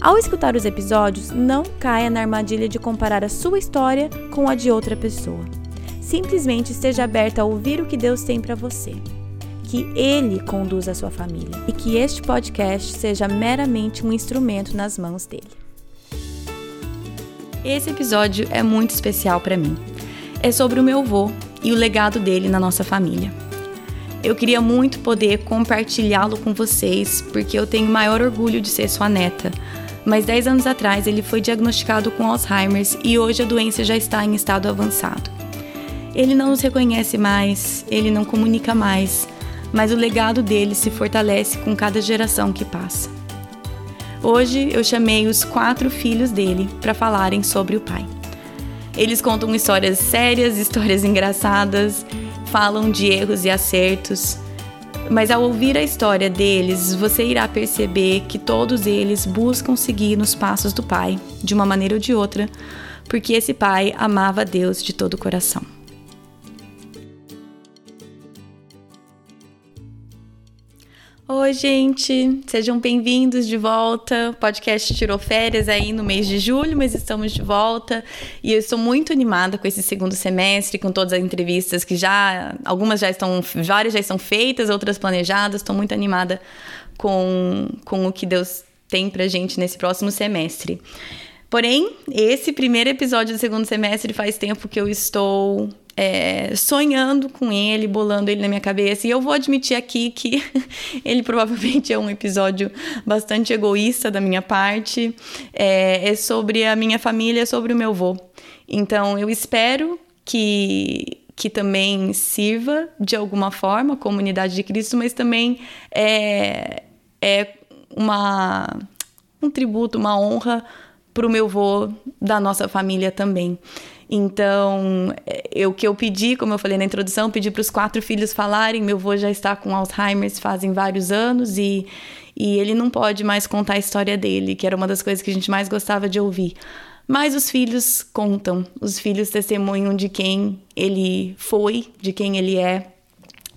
Ao escutar os episódios, não caia na armadilha de comparar a sua história com a de outra pessoa. Simplesmente esteja aberta a ouvir o que Deus tem para você. Que Ele conduza a sua família e que este podcast seja meramente um instrumento nas mãos dele. Esse episódio é muito especial para mim. É sobre o meu avô e o legado dele na nossa família. Eu queria muito poder compartilhá-lo com vocês, porque eu tenho maior orgulho de ser sua neta mas 10 anos atrás ele foi diagnosticado com Alzheimer e hoje a doença já está em estado avançado. Ele não nos reconhece mais, ele não comunica mais, mas o legado dele se fortalece com cada geração que passa. Hoje eu chamei os quatro filhos dele para falarem sobre o pai. Eles contam histórias sérias, histórias engraçadas, falam de erros e acertos, mas ao ouvir a história deles, você irá perceber que todos eles buscam seguir nos passos do Pai, de uma maneira ou de outra, porque esse Pai amava Deus de todo o coração. Oi, gente! Sejam bem-vindos de volta. O podcast tirou férias aí no mês de julho, mas estamos de volta e eu estou muito animada com esse segundo semestre, com todas as entrevistas que já, algumas já estão, várias já estão feitas, outras planejadas. Estou muito animada com, com o que Deus tem pra gente nesse próximo semestre. Porém, esse primeiro episódio do segundo semestre faz tempo que eu estou é, sonhando com ele, bolando ele na minha cabeça. E eu vou admitir aqui que ele provavelmente é um episódio bastante egoísta da minha parte. É, é sobre a minha família, é sobre o meu avô. Então eu espero que que também sirva de alguma forma a comunidade de Cristo, mas também é, é uma, um tributo, uma honra para o meu avô da nossa família também. Então, é, o que eu pedi, como eu falei na introdução, pedi para os quatro filhos falarem. Meu avô já está com Alzheimer fazem vários anos e, e ele não pode mais contar a história dele, que era uma das coisas que a gente mais gostava de ouvir. Mas os filhos contam, os filhos testemunham de quem ele foi, de quem ele é,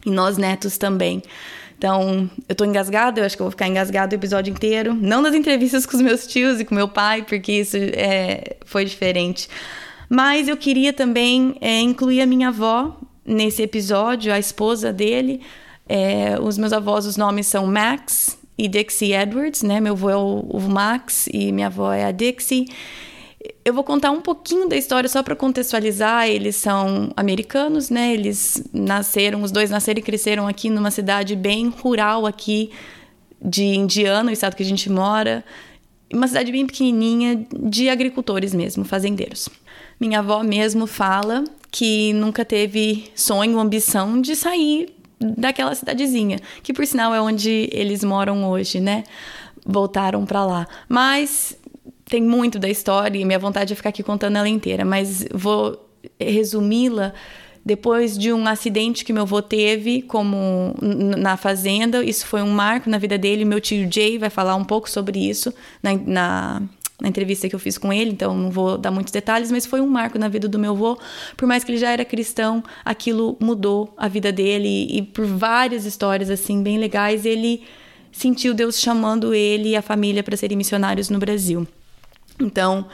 e nós netos também. Então, eu tô engasgada, eu acho que eu vou ficar engasgada o episódio inteiro. Não nas entrevistas com os meus tios e com meu pai, porque isso é, foi diferente. Mas eu queria também é, incluir a minha avó nesse episódio, a esposa dele. É, os meus avós, os nomes são Max e Dixie Edwards, né? Meu avô é o, o Max e minha avó é a Dixie. Eu vou contar um pouquinho da história só para contextualizar. Eles são americanos, né? Eles nasceram, os dois nasceram e cresceram aqui numa cidade bem rural aqui de Indiana, o estado que a gente mora. Uma cidade bem pequenininha de agricultores mesmo, fazendeiros. Minha avó mesmo fala que nunca teve sonho, ambição de sair daquela cidadezinha, que por sinal é onde eles moram hoje, né? Voltaram para lá. Mas tem muito da história e minha vontade é ficar aqui contando ela inteira, mas vou resumi-la depois de um acidente que meu avô teve como na fazenda. Isso foi um marco na vida dele. Meu tio Jay vai falar um pouco sobre isso na, na na entrevista que eu fiz com ele, então não vou dar muitos detalhes, mas foi um marco na vida do meu avô. Por mais que ele já era cristão, aquilo mudou a vida dele e por várias histórias assim bem legais, ele sentiu Deus chamando ele e a família para serem missionários no Brasil. Então,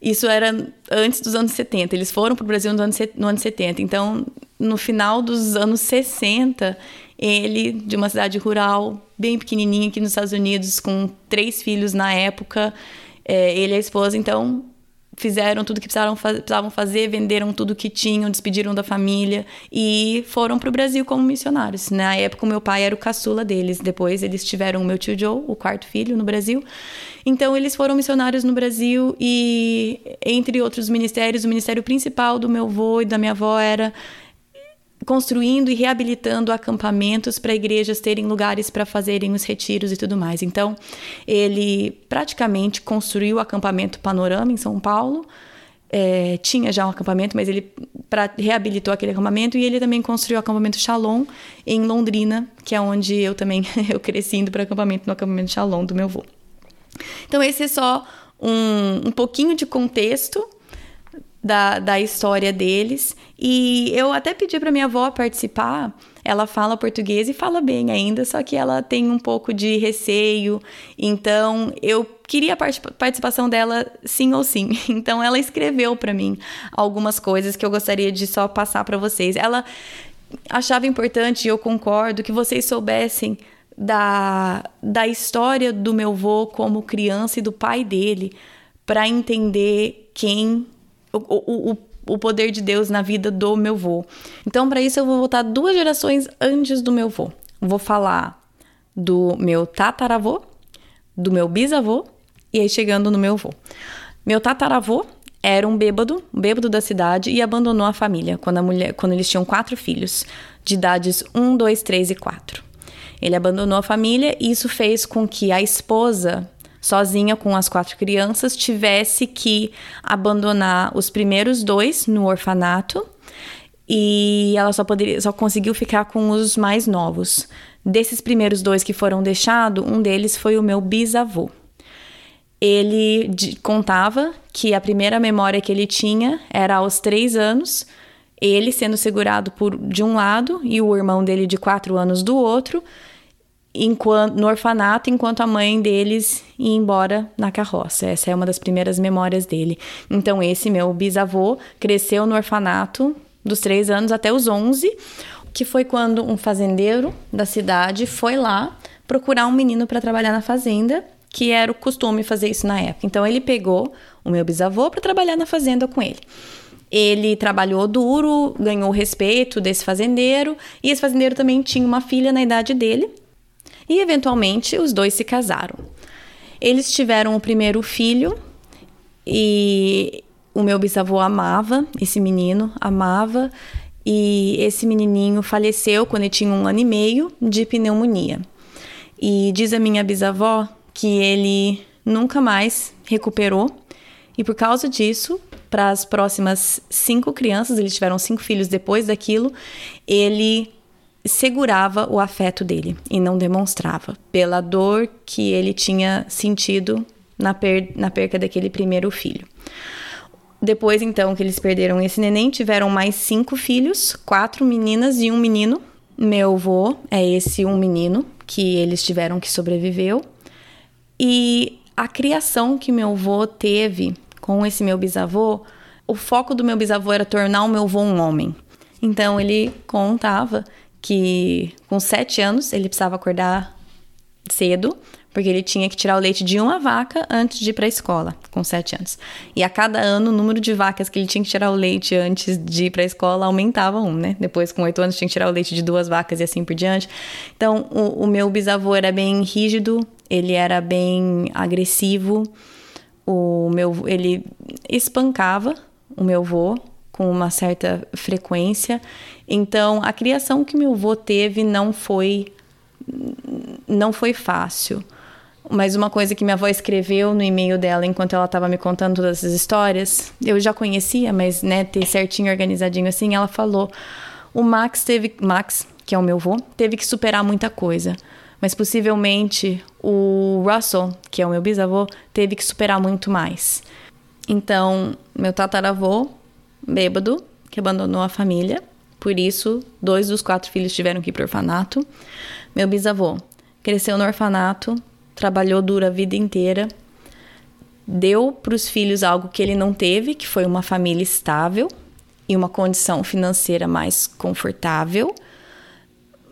isso era antes dos anos 70. Eles foram para o Brasil no ano, no ano 70. Então, no final dos anos 60, ele, de uma cidade rural, bem pequenininha aqui nos Estados Unidos, com três filhos na época, é, ele e a esposa, então, fizeram tudo que precisavam, precisavam fazer, venderam tudo que tinham, despediram da família e foram para o Brasil como missionários. Na época, o meu pai era o caçula deles. Depois, eles tiveram o meu tio Joe, o quarto filho, no Brasil. Então, eles foram missionários no Brasil e, entre outros ministérios, o ministério principal do meu avô e da minha avó era construindo e reabilitando acampamentos para igrejas terem lugares para fazerem os retiros e tudo mais. Então, ele praticamente construiu o acampamento Panorama em São Paulo. É, tinha já um acampamento, mas ele pra, reabilitou aquele acampamento e ele também construiu o acampamento Shalom em Londrina, que é onde eu também eu cresci indo para acampamento no acampamento Shalom do meu avô. Então esse é só um, um pouquinho de contexto da, da história deles. E eu até pedi para minha avó participar. Ela fala português e fala bem ainda, só que ela tem um pouco de receio. Então eu queria a participação dela sim ou sim. Então ela escreveu para mim algumas coisas que eu gostaria de só passar para vocês. Ela achava importante, e eu concordo, que vocês soubessem da, da história do meu avô como criança e do pai dele, para entender quem o, o, o poder de Deus na vida do meu vô. Então, para isso, eu vou voltar duas gerações antes do meu vô. Vou falar do meu tataravô, do meu bisavô e aí chegando no meu vô. Meu tataravô era um bêbado, um bêbado da cidade e abandonou a família quando, a mulher, quando eles tinham quatro filhos, de idades 1, 2, 3 e 4. Ele abandonou a família e isso fez com que a esposa sozinha com as quatro crianças, tivesse que abandonar os primeiros dois no orfanato e ela só poderia só conseguiu ficar com os mais novos. Desses primeiros dois que foram deixados, um deles foi o meu bisavô. Ele contava que a primeira memória que ele tinha era aos três anos, ele sendo segurado por de um lado e o irmão dele de quatro anos do outro, enquanto, no orfanato enquanto a mãe deles ia embora na carroça. Essa é uma das primeiras memórias dele. Então, esse meu bisavô cresceu no orfanato dos três anos até os 11, que foi quando um fazendeiro da cidade foi lá procurar um menino para trabalhar na fazenda, que era o costume fazer isso na época. Então, ele pegou o meu bisavô para trabalhar na fazenda com ele. Ele trabalhou duro, ganhou o respeito desse fazendeiro, e esse fazendeiro também tinha uma filha na idade dele, e eventualmente os dois se casaram. Eles tiveram o primeiro filho e o meu bisavô amava esse menino, amava, e esse menininho faleceu quando ele tinha um ano e meio de pneumonia. E diz a minha bisavó que ele nunca mais recuperou, e por causa disso, para as próximas cinco crianças, eles tiveram cinco filhos depois daquilo, ele segurava o afeto dele e não demonstrava, pela dor que ele tinha sentido na, per na perca daquele primeiro filho. Depois, então, que eles perderam esse neném, tiveram mais cinco filhos, quatro meninas e um menino. Meu avô é esse um menino que eles tiveram que sobreviveu. E a criação que meu avô teve com esse meu bisavô, o foco do meu bisavô era tornar o meu avô um homem. Então ele contava que com sete anos ele precisava acordar cedo, porque ele tinha que tirar o leite de uma vaca antes de ir para a escola, com sete anos. E a cada ano, o número de vacas que ele tinha que tirar o leite antes de ir para a escola aumentava um, né? Depois, com oito anos, tinha que tirar o leite de duas vacas e assim por diante. Então, o, o meu bisavô era bem rígido, ele era bem agressivo, o meu, ele espancava o meu avô com uma certa frequência. Então, a criação que meu avô teve não foi não foi fácil. Mas uma coisa que minha avó escreveu no e-mail dela enquanto ela estava me contando todas essas histórias, eu já conhecia, mas né, ter certinho organizadinho assim, ela falou: "O Max teve Max, que é o meu avô, teve que superar muita coisa, mas possivelmente o Russell, que é o meu bisavô, teve que superar muito mais." Então, meu tataravô bêbado, que abandonou a família. Por isso, dois dos quatro filhos tiveram que ir para o orfanato. Meu bisavô cresceu no orfanato, trabalhou duro a vida inteira, deu para os filhos algo que ele não teve, que foi uma família estável e uma condição financeira mais confortável,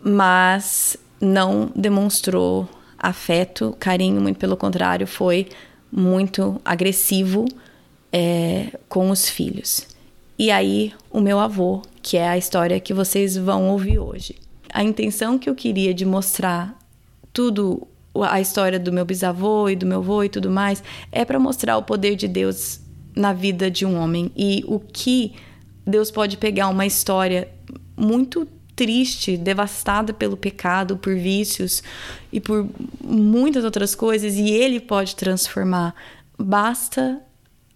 mas não demonstrou afeto, carinho, muito pelo contrário, foi muito agressivo é, com os filhos. E aí, o meu avô, que é a história que vocês vão ouvir hoje. A intenção que eu queria de mostrar tudo a história do meu bisavô e do meu avô e tudo mais é para mostrar o poder de Deus na vida de um homem e o que Deus pode pegar uma história muito triste, devastada pelo pecado, por vícios e por muitas outras coisas, e ele pode transformar. Basta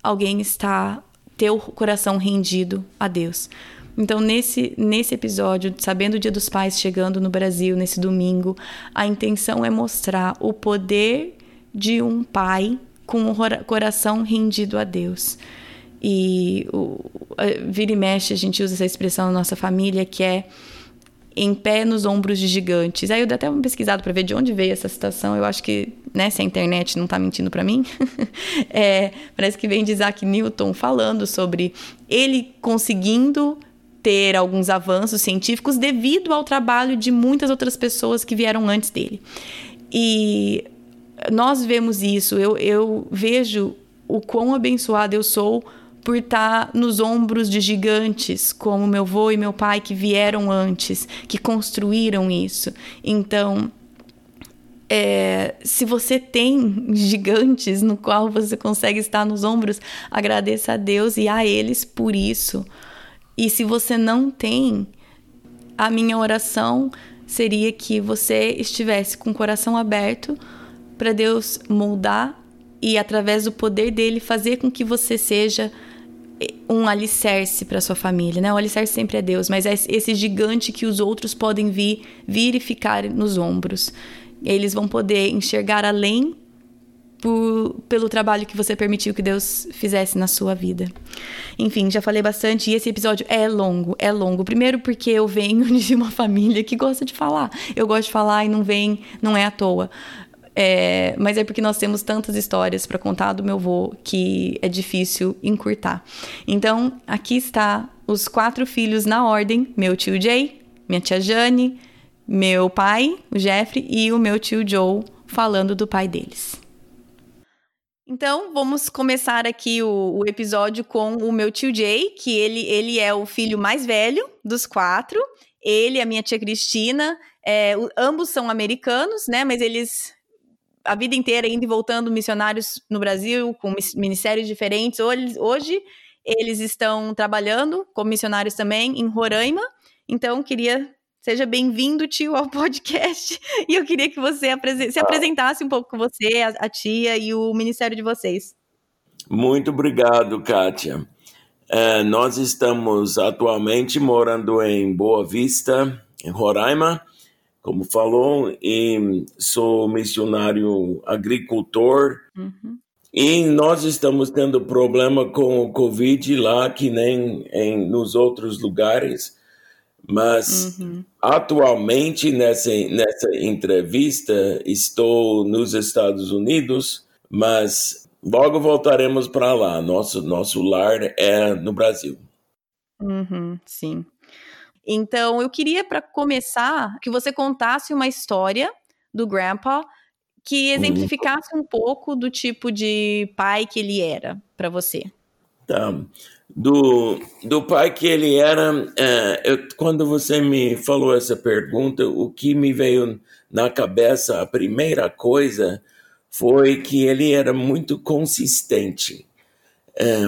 alguém estar ter o coração rendido a Deus. Então, nesse, nesse episódio, sabendo o Dia dos Pais chegando no Brasil, nesse domingo, a intenção é mostrar o poder de um pai com o coração rendido a Deus. E o, vira e mexe, a gente usa essa expressão na nossa família, que é em pé nos ombros de gigantes. Aí eu dei até uma pesquisada para ver de onde veio essa citação. Eu acho que, né, se a internet não está mentindo para mim, é, parece que vem de Isaac Newton falando sobre ele conseguindo ter alguns avanços científicos devido ao trabalho de muitas outras pessoas que vieram antes dele. E nós vemos isso, eu, eu vejo o quão abençoado eu sou por estar nos ombros de gigantes como meu avô e meu pai que vieram antes, que construíram isso. Então, é, se você tem gigantes no qual você consegue estar nos ombros, agradeça a Deus e a eles por isso. E se você não tem, a minha oração seria que você estivesse com o coração aberto para Deus moldar e através do poder dele fazer com que você seja eh, um alicerce para sua família, né? O alicerce sempre é Deus, mas é esse gigante que os outros podem vir, vir e ficar nos ombros. Eles vão poder enxergar além por, pelo trabalho que você permitiu que Deus fizesse na sua vida. Enfim, já falei bastante e esse episódio é longo, é longo. Primeiro porque eu venho de uma família que gosta de falar. Eu gosto de falar e não vem, não é à toa. É, mas é porque nós temos tantas histórias para contar do meu avô que é difícil encurtar. Então, aqui está os quatro filhos na ordem: meu tio Jay, minha tia Jane, meu pai, o Jeffrey, e o meu tio Joe, falando do pai deles. Então, vamos começar aqui o, o, episódio com o meu tio Jay, que ele, ele é o filho mais velho dos quatro. Ele, a minha tia Cristina, é, o, ambos são americanos, né? Mas eles a vida inteira indo e voltando missionários no Brasil, com ministérios diferentes. Hoje, hoje eles estão trabalhando como missionários também em Roraima. Então, queria Seja bem-vindo, tio, ao podcast. E eu queria que você se apresentasse um pouco com você, a, a tia e o ministério de vocês. Muito obrigado, Kátia. É, nós estamos atualmente morando em Boa Vista, em Roraima, como falou, e sou missionário agricultor. Uhum. E nós estamos tendo problema com o Covid lá, que nem em, nos outros lugares. Mas uhum. atualmente, nessa, nessa entrevista, estou nos Estados Unidos, mas logo voltaremos para lá. Nosso, nosso lar é no Brasil. Uhum, sim. Então, eu queria, para começar, que você contasse uma história do Grandpa que uhum. exemplificasse uhum. um pouco do tipo de pai que ele era para você. Tá do, do pai que ele era, é, eu, quando você me falou essa pergunta, o que me veio na cabeça, a primeira coisa foi que ele era muito consistente. É.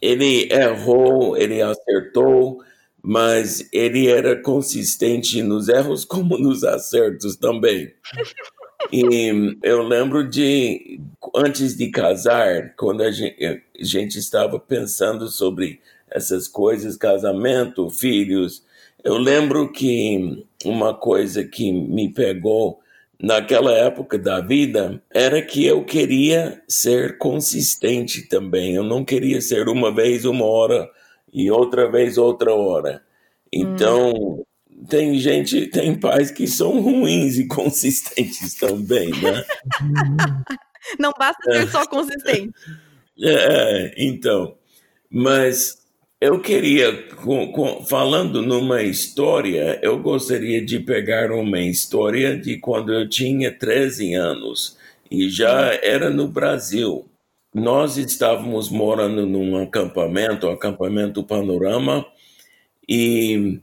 Ele errou, ele acertou, mas ele era consistente nos erros como nos acertos também. E eu lembro de, antes de casar, quando a gente, a gente estava pensando sobre essas coisas, casamento, filhos, eu lembro que uma coisa que me pegou naquela época da vida era que eu queria ser consistente também. Eu não queria ser uma vez uma hora e outra vez outra hora. Então, hum tem gente, tem pais que são ruins e consistentes também, né? Não basta ser só consistente. É, então, mas eu queria, com, com, falando numa história, eu gostaria de pegar uma história de quando eu tinha 13 anos e já era no Brasil. Nós estávamos morando num acampamento, acampamento Panorama, e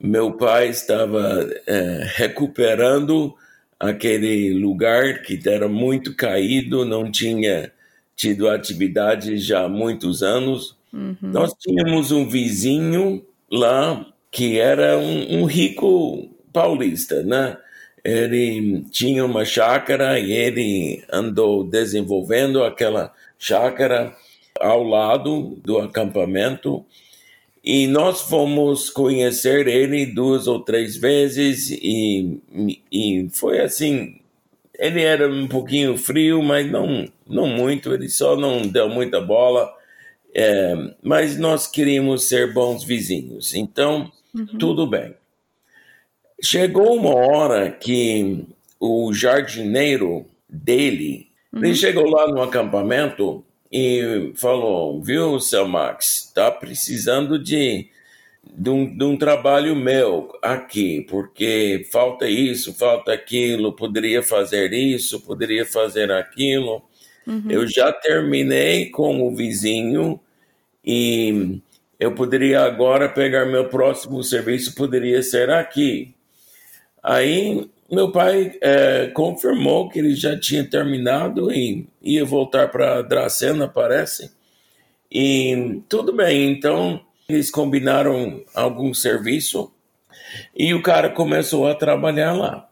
meu pai estava é, recuperando aquele lugar que era muito caído, não tinha tido atividade já há muitos anos. Uhum. Nós tínhamos um vizinho lá que era um, um rico paulista, né? Ele tinha uma chácara e ele andou desenvolvendo aquela chácara ao lado do acampamento e nós fomos conhecer ele duas ou três vezes e, e foi assim. Ele era um pouquinho frio, mas não, não muito, ele só não deu muita bola. É, mas nós queríamos ser bons vizinhos, então uhum. tudo bem. Chegou uma hora que o jardineiro dele, uhum. ele chegou lá no acampamento e falou, viu, seu Max, está precisando de, de, um, de um trabalho meu aqui, porque falta isso, falta aquilo, poderia fazer isso, poderia fazer aquilo. Uhum. Eu já terminei com o vizinho e eu poderia agora pegar meu próximo serviço, poderia ser aqui. Aí meu pai é, confirmou que ele já tinha terminado e ia voltar para Dracena, parece. E tudo bem, então eles combinaram algum serviço e o cara começou a trabalhar lá.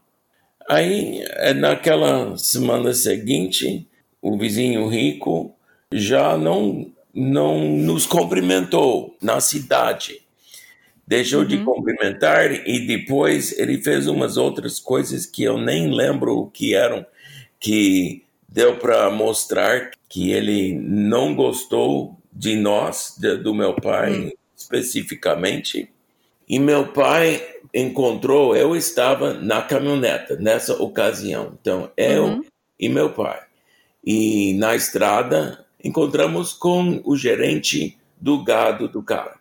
Aí, é, naquela semana seguinte, o vizinho rico já não, não nos cumprimentou na cidade deixou uhum. de cumprimentar e depois ele fez umas outras coisas que eu nem lembro o que eram, que deu para mostrar que ele não gostou de nós, de, do meu pai uhum. especificamente. E meu pai encontrou, eu estava na caminhoneta nessa ocasião, então eu uhum. e meu pai. E na estrada encontramos com o gerente do gado do cara.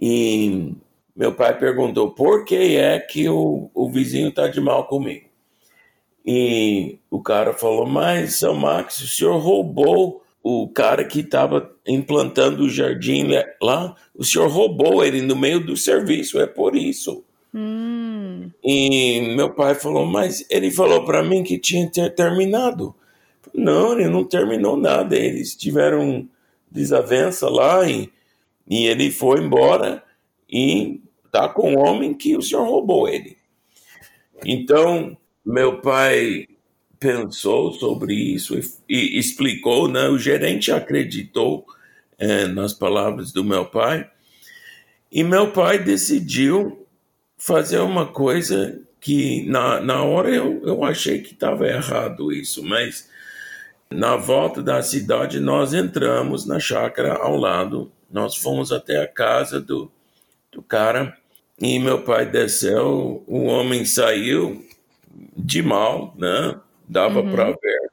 E meu pai perguntou por que é que o, o vizinho está de mal comigo. E o cara falou: Mas, São Max, o senhor roubou o cara que estava implantando o jardim lá, o senhor roubou ele no meio do serviço, é por isso. Hum. E meu pai falou: Mas ele falou para mim que tinha ter terminado. Não, ele não terminou nada. Eles tiveram desavença lá e, e ele foi embora e tá com o homem que o senhor roubou ele. Então, meu pai pensou sobre isso e, e explicou, né? O gerente acreditou é, nas palavras do meu pai e meu pai decidiu fazer uma coisa que na, na hora eu, eu achei que estava errado isso, mas na volta da cidade nós entramos na chácara ao lado, nós fomos até a casa do, do cara e meu pai desceu, o homem saiu de mal, né? Dava uhum. para ver.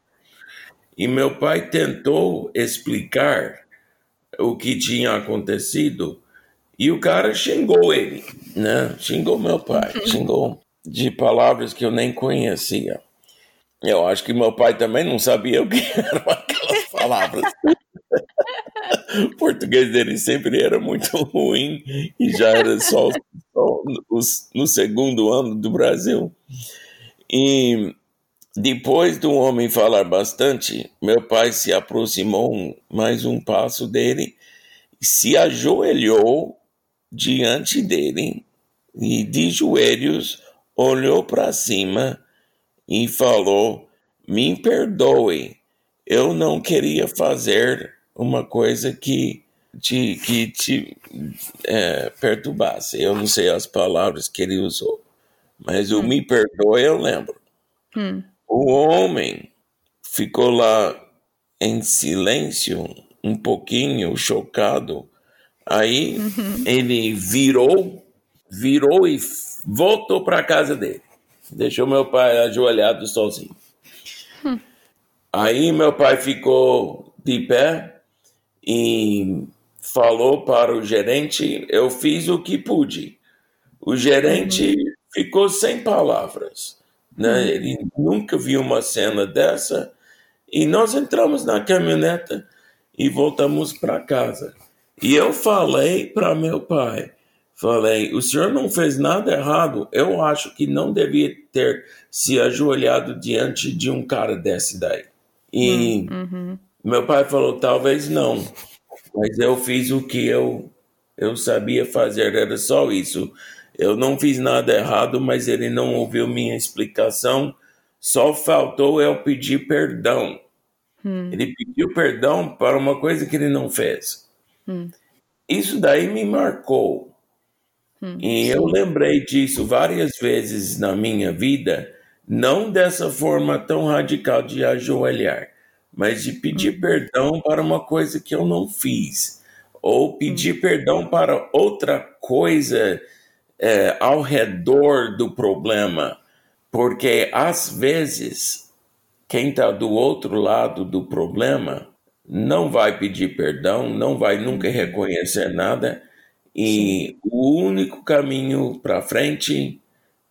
E meu pai tentou explicar o que tinha acontecido e o cara xingou ele, né? Xingou meu pai, xingou de palavras que eu nem conhecia. Eu acho que meu pai também não sabia o que eram aquelas palavras. O português dele sempre era muito ruim e já era só, só no segundo ano do Brasil. E depois do homem falar bastante, meu pai se aproximou mais um passo dele, se ajoelhou diante dele e de joelhos olhou para cima e falou: Me perdoe, eu não queria fazer uma coisa que te, que te é, perturbasse. Eu não sei as palavras que ele usou, mas o hum. me perdoe eu lembro. Hum. O homem ficou lá em silêncio, um pouquinho chocado. Aí uhum. ele virou, virou e voltou para a casa dele. Deixou meu pai ajoelhado sozinho. Hum. Aí meu pai ficou de pé e falou para o gerente: eu fiz o que pude. O gerente uhum. ficou sem palavras. Né? Uhum. Ele nunca viu uma cena dessa. E nós entramos na caminhoneta e voltamos para casa. E eu falei para meu pai: falei, o senhor não fez nada errado. Eu acho que não devia ter se ajoelhado diante de um cara desse daí. E uhum. Meu pai falou: talvez não, mas eu fiz o que eu, eu sabia fazer, era só isso. eu não fiz nada errado, mas ele não ouviu minha explicação. Só faltou eu pedir perdão. Hum. Ele pediu perdão para uma coisa que ele não fez. Hum. Isso daí me marcou. Hum. E eu lembrei disso várias vezes na minha vida, não dessa forma tão radical de ajoelhar, mas de pedir perdão para uma coisa que eu não fiz, ou pedir hum. perdão para outra coisa é, ao redor do problema, porque às vezes quem está do outro lado do problema não vai pedir perdão, não vai nunca reconhecer nada, e Sim. o único caminho para frente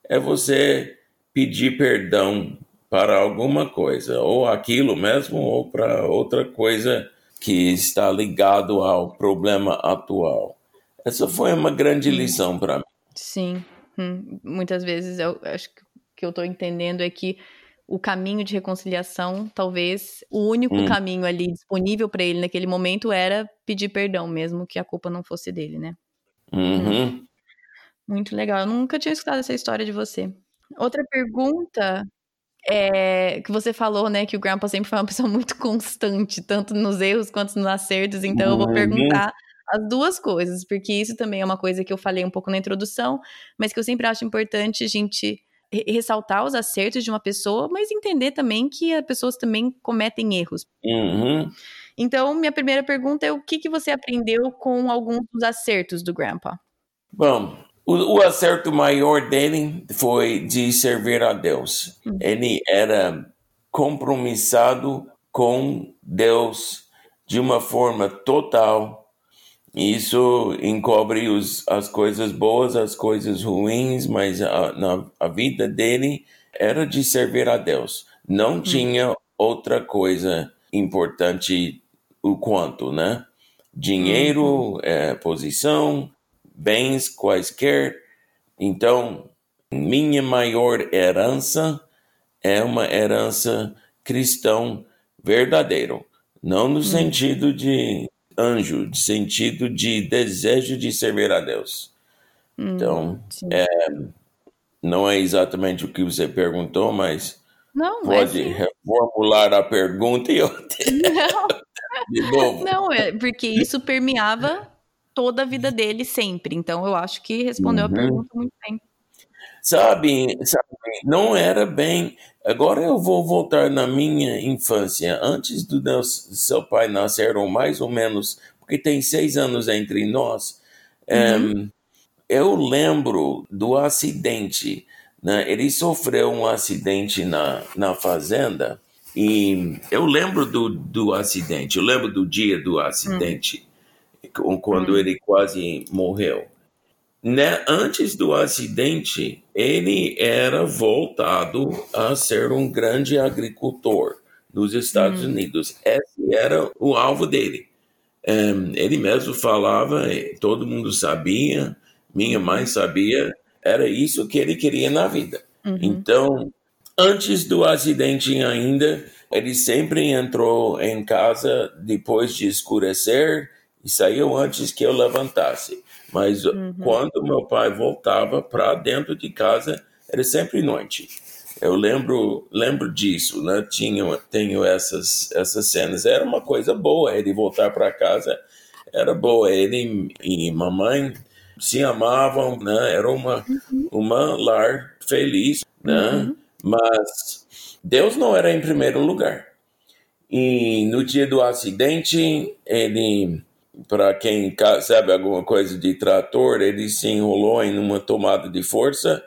é você pedir perdão para alguma coisa, ou aquilo mesmo, ou para outra coisa que está ligado ao problema atual. Essa foi uma grande lição para mim. Sim, hum. muitas vezes eu acho que o que eu estou entendendo é que o caminho de reconciliação, talvez o único hum. caminho ali disponível para ele naquele momento era pedir perdão, mesmo que a culpa não fosse dele, né? Uhum. Hum. Muito legal. Eu nunca tinha escutado essa história de você. Outra pergunta é que você falou, né, que o Grandpa sempre foi uma pessoa muito constante, tanto nos erros quanto nos acertos. Então, eu vou perguntar as duas coisas, porque isso também é uma coisa que eu falei um pouco na introdução, mas que eu sempre acho importante a gente ressaltar os acertos de uma pessoa, mas entender também que as pessoas também cometem erros. Uhum. Então, minha primeira pergunta é o que, que você aprendeu com alguns dos acertos do Grandpa? Bom, o, o acerto maior dele foi de servir a Deus. Ele era compromissado com Deus de uma forma total isso encobre os, as coisas boas, as coisas ruins, mas a, na, a vida dele era de servir a Deus. Não hum. tinha outra coisa importante o quanto, né? Dinheiro, é, posição, bens quaisquer. Então, minha maior herança é uma herança cristão verdadeiro, não no hum. sentido de anjo, de sentido de desejo de servir a Deus. Hum, então, é, não é exatamente o que você perguntou, mas não, pode é reformular a pergunta e eu não. de novo. Não, é porque isso permeava toda a vida dele sempre. Então, eu acho que respondeu uhum. a pergunta muito bem. Sabe, sabe, não era bem. Agora eu vou voltar na minha infância. Antes do seu pai nascer, ou mais ou menos, porque tem seis anos entre nós, uhum. um, eu lembro do acidente. Né? Ele sofreu um acidente na, na fazenda. E eu lembro do, do acidente, eu lembro do dia do acidente, uhum. Quando uhum. ele quase morreu né, antes do acidente, ele era voltado a ser um grande agricultor nos Estados hum. Unidos. Esse era o alvo dele. Um, ele mesmo falava, todo mundo sabia, minha mãe sabia, era isso que ele queria na vida. Uhum. Então, antes do acidente ainda, ele sempre entrou em casa depois de escurecer e saiu antes que eu levantasse. Mas uhum. quando meu pai voltava para dentro de casa, era sempre noite. Eu lembro, lembro disso, né? Tinha, tenho essas, essas cenas. Era uma coisa boa ele voltar para casa. Era boa. Ele e mamãe se amavam, né? Era uma, uhum. uma lar feliz, né? Uhum. Mas Deus não era em primeiro lugar. E no dia do acidente, ele para quem sabe alguma coisa de trator, ele se enrolou em uma tomada de força.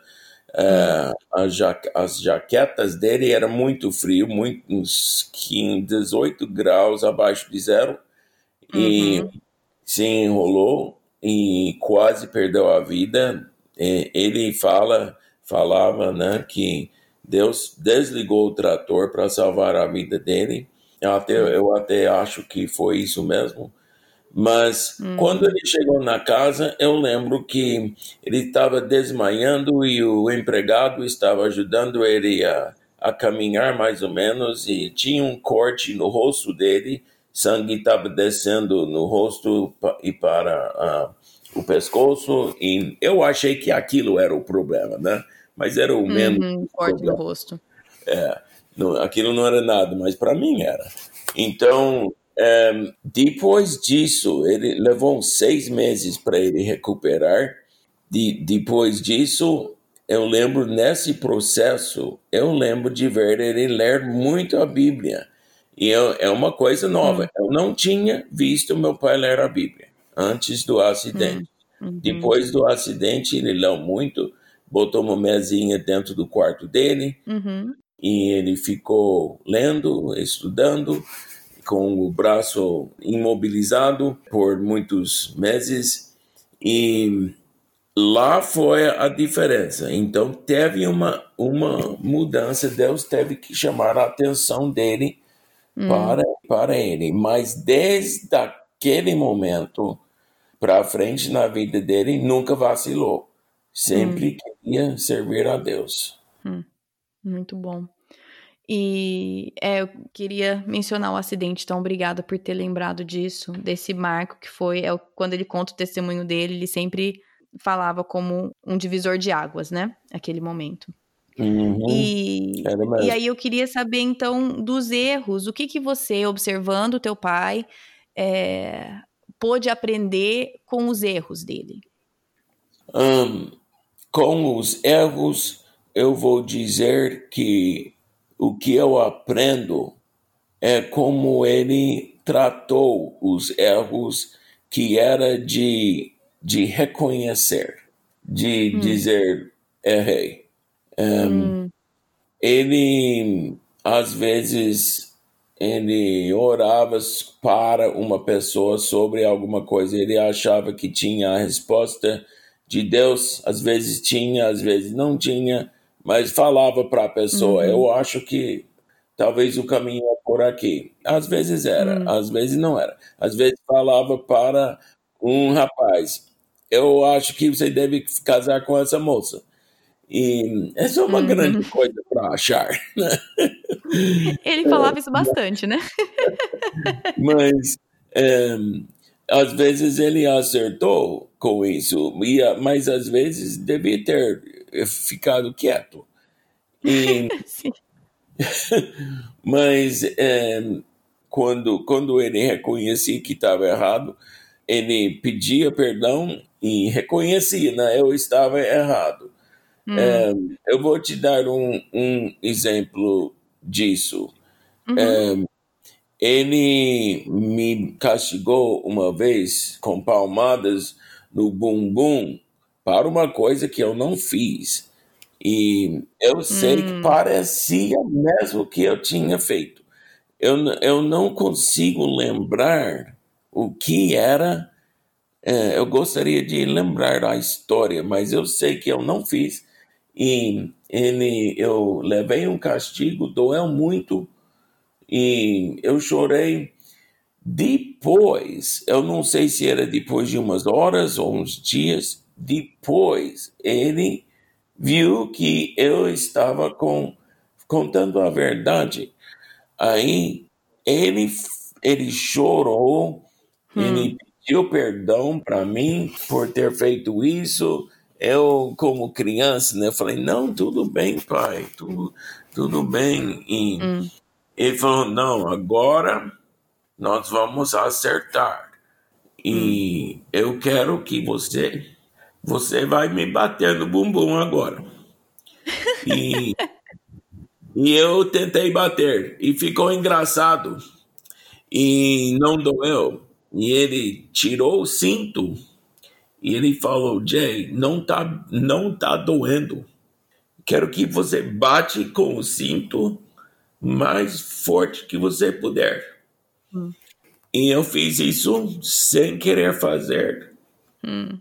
É, as, ja as, jaquetas dele eram muito frio, muito, uns 15, 18 graus abaixo de zero, uhum. e se enrolou e quase perdeu a vida. E ele fala, falava, né, que Deus desligou o trator para salvar a vida dele. Eu até, eu até acho que foi isso mesmo. Mas hum. quando ele chegou na casa, eu lembro que ele estava desmaiando e o empregado estava ajudando ele a, a caminhar mais ou menos e tinha um corte no rosto dele, sangue estava descendo no rosto e para a, o pescoço e eu achei que aquilo era o problema, né? Mas era o menos uhum, corte no rosto. É, não, aquilo não era nada, mas para mim era. Então, é, depois disso, ele levou seis meses para ele recuperar. De, depois disso, eu lembro nesse processo, eu lembro de ver ele ler muito a Bíblia. E eu, é uma coisa nova. Hum. Eu não tinha visto meu pai ler a Bíblia antes do acidente. Hum. Uhum. Depois do acidente, ele leu muito, botou uma mesinha dentro do quarto dele uhum. e ele ficou lendo, estudando, com o braço imobilizado por muitos meses e lá foi a diferença. Então teve uma, uma mudança, Deus teve que chamar a atenção dele hum. para, para ele. Mas desde aquele momento para frente na vida dele, nunca vacilou. Sempre hum. queria servir a Deus. Hum. Muito bom. E é, eu queria mencionar o acidente, então obrigada por ter lembrado disso, desse marco que foi, é, quando ele conta o testemunho dele, ele sempre falava como um divisor de águas, né? Aquele momento. Uhum. E, e aí eu queria saber, então, dos erros, o que que você, observando o teu pai, é, pôde aprender com os erros dele? Um, com os erros, eu vou dizer que o que eu aprendo é como ele tratou os erros que era de de reconhecer, de hum. dizer errei. Um, hum. Ele, às vezes, ele orava para uma pessoa sobre alguma coisa, ele achava que tinha a resposta de Deus, às vezes tinha, às vezes não tinha, mas falava para a pessoa. Uhum. Eu acho que talvez o caminho é por aqui. Às vezes era, uhum. às vezes não era. Às vezes falava para um rapaz, eu acho que você deve casar com essa moça. E essa é uma uhum. grande coisa para achar. Né? Ele falava isso bastante, né? Mas é, às vezes ele acertou com isso, mas às vezes devia ter ficado quieto. E, mas é, quando, quando ele reconhecia que estava errado, ele pedia perdão e reconhecia, né? Eu estava errado. Hum. É, eu vou te dar um, um exemplo disso. Uhum. É, ele me castigou uma vez com palmadas no bumbum para uma coisa que eu não fiz. E eu sei hum. que parecia mesmo que eu tinha feito. Eu, eu não consigo lembrar o que era é, eu gostaria de lembrar a história, mas eu sei que eu não fiz. E ele, eu levei um castigo, doeu muito e eu chorei. Depois, eu não sei se era depois de umas horas ou uns dias, depois ele viu que eu estava com, contando a verdade. Aí ele, ele chorou, hum. ele pediu perdão para mim por ter feito isso. Eu, como criança, né, falei: não, tudo bem, pai, tudo, tudo bem. E hum. ele falou: não, agora nós vamos acertar. E hum. eu quero que você, você vai me bater no bumbum agora. E, e eu tentei bater e ficou engraçado e não doeu e ele tirou o cinto e ele falou: Jay, não tá, não tá doendo. Quero que você bate com o cinto mais forte que você puder. Hum. E eu fiz isso sem querer fazer. Hum.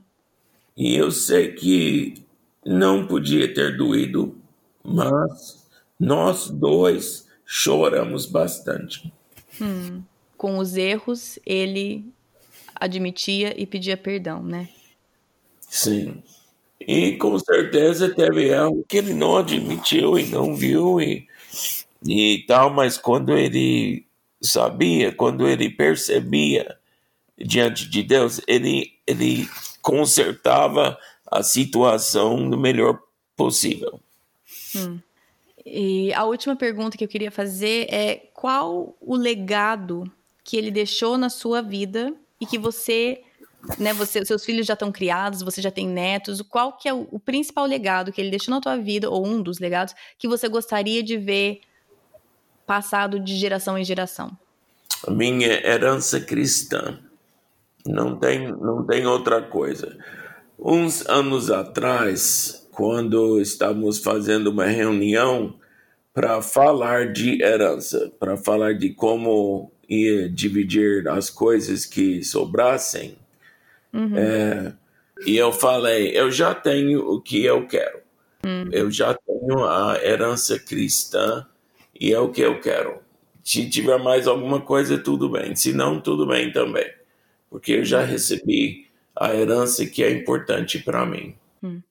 E eu sei que não podia ter doído, mas nós dois choramos bastante. Hum com os erros, ele admitia e pedia perdão, né? Sim. E com certeza teve algo que ele não admitiu e não viu e, e tal, mas quando ele sabia, quando ele percebia diante de Deus, ele, ele consertava a situação do melhor possível. Hum. E a última pergunta que eu queria fazer é qual o legado que ele deixou na sua vida e que você, né, você, seus filhos já estão criados, você já tem netos, qual que é o, o principal legado que ele deixou na tua vida ou um dos legados que você gostaria de ver passado de geração em geração? A minha herança cristã. Não tem, não tem outra coisa. Uns anos atrás, quando estávamos fazendo uma reunião para falar de herança, para falar de como ia dividir as coisas que sobrassem, uhum. é, e eu falei: eu já tenho o que eu quero. Uhum. Eu já tenho a herança cristã e é o que eu quero. Se tiver mais alguma coisa, tudo bem. Se não, tudo bem também. Porque eu já recebi a herança que é importante para mim. Hum.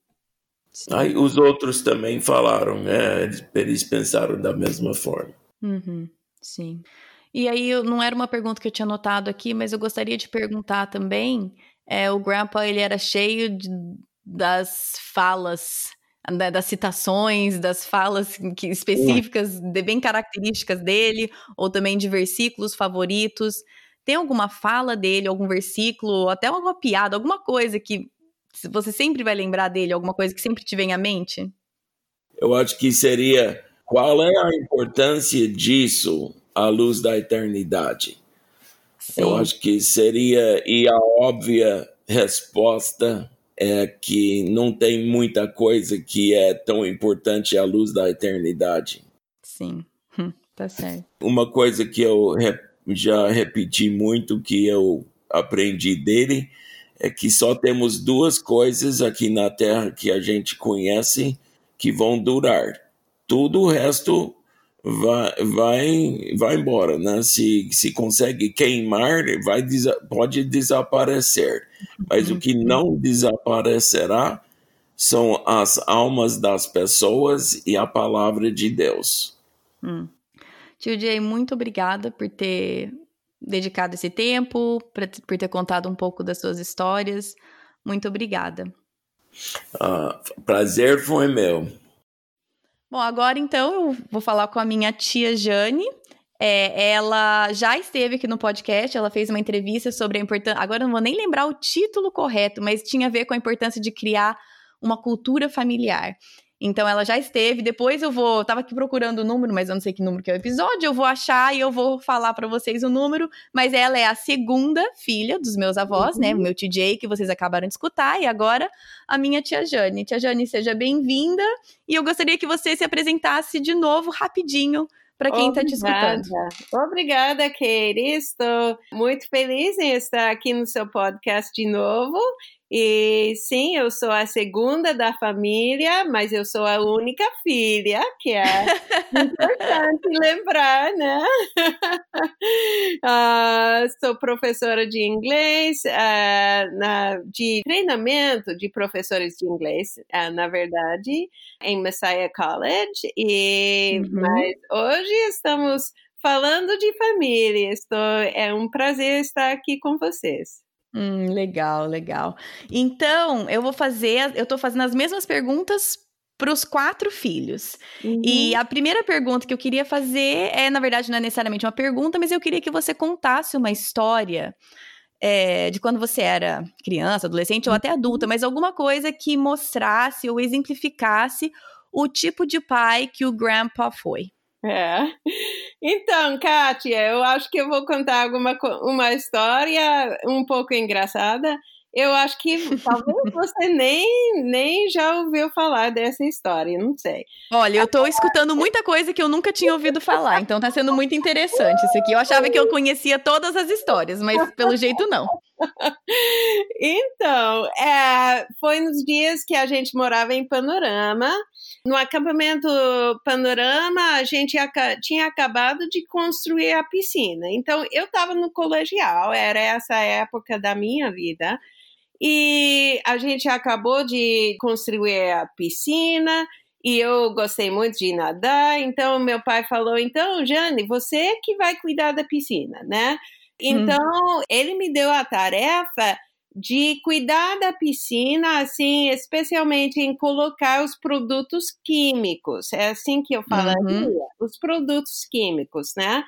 Aí os outros também falaram, né? Eles pensaram da mesma forma. Uhum, sim. E aí não era uma pergunta que eu tinha notado aqui, mas eu gostaria de perguntar também. É, o Grandpa ele era cheio de, das falas, né, das citações, das falas que, específicas, de, bem características dele, ou também de versículos favoritos. Tem alguma fala dele, algum versículo, até alguma piada, alguma coisa que você sempre vai lembrar dele, alguma coisa que sempre te vem à mente? Eu acho que seria qual é a importância disso à luz da eternidade? Sim. Eu acho que seria, e a óbvia resposta é que não tem muita coisa que é tão importante à luz da eternidade. Sim, tá certo. Uma coisa que eu já repeti muito que eu aprendi dele é que só temos duas coisas aqui na Terra que a gente conhece que vão durar. Tudo o resto vai, vai, vai embora, né? Se, se consegue queimar, vai, pode desaparecer. Mas o que não desaparecerá são as almas das pessoas e a palavra de Deus. Hum. Tio Jay, muito obrigada por ter dedicado esse tempo, por ter contado um pouco das suas histórias. Muito obrigada. Uh, prazer foi meu. Bom, agora então eu vou falar com a minha tia Jane. É, ela já esteve aqui no podcast, ela fez uma entrevista sobre a importância. Agora eu não vou nem lembrar o título correto, mas tinha a ver com a importância de criar uma cultura familiar. Então ela já esteve. Depois eu vou. Tava aqui procurando o número, mas eu não sei que número que é o episódio. Eu vou achar e eu vou falar para vocês o número. Mas ela é a segunda filha dos meus avós, né? uhum. né? O meu TJ, que vocês acabaram de escutar. E agora a minha tia Jane. Tia Jane, seja bem-vinda. E eu gostaria que você se apresentasse de novo, rapidinho, para quem está te escutando. Obrigada, Katie. Estou muito feliz em estar aqui no seu podcast de novo. E sim, eu sou a segunda da família, mas eu sou a única filha, que é importante lembrar, né? uh, sou professora de inglês, uh, na, de treinamento de professores de inglês, uh, na verdade, em Messiah College. E uhum. mas hoje estamos falando de família. Estou, é um prazer estar aqui com vocês. Hum, legal, legal. Então, eu vou fazer, eu tô fazendo as mesmas perguntas para os quatro filhos. Uhum. E a primeira pergunta que eu queria fazer é, na verdade, não é necessariamente uma pergunta, mas eu queria que você contasse uma história é, de quando você era criança, adolescente ou até adulta, uhum. mas alguma coisa que mostrasse ou exemplificasse o tipo de pai que o grandpa foi. É. Então, Kátia, eu acho que eu vou contar alguma uma história um pouco engraçada. Eu acho que talvez você nem, nem já ouviu falar dessa história, não sei. Olha, eu tô escutando muita coisa que eu nunca tinha ouvido falar, então tá sendo muito interessante isso aqui. Eu achava que eu conhecia todas as histórias, mas pelo jeito não. Então, é, foi nos dias que a gente morava em Panorama. No acampamento Panorama, a gente tinha acabado de construir a piscina. Então, eu estava no colegial, era essa época da minha vida. E a gente acabou de construir a piscina e eu gostei muito de nadar. Então, meu pai falou: então, Jane, você que vai cuidar da piscina, né? Então, hum. ele me deu a tarefa de cuidar da piscina, assim, especialmente em colocar os produtos químicos. É assim que eu falaria, uhum. os produtos químicos, né?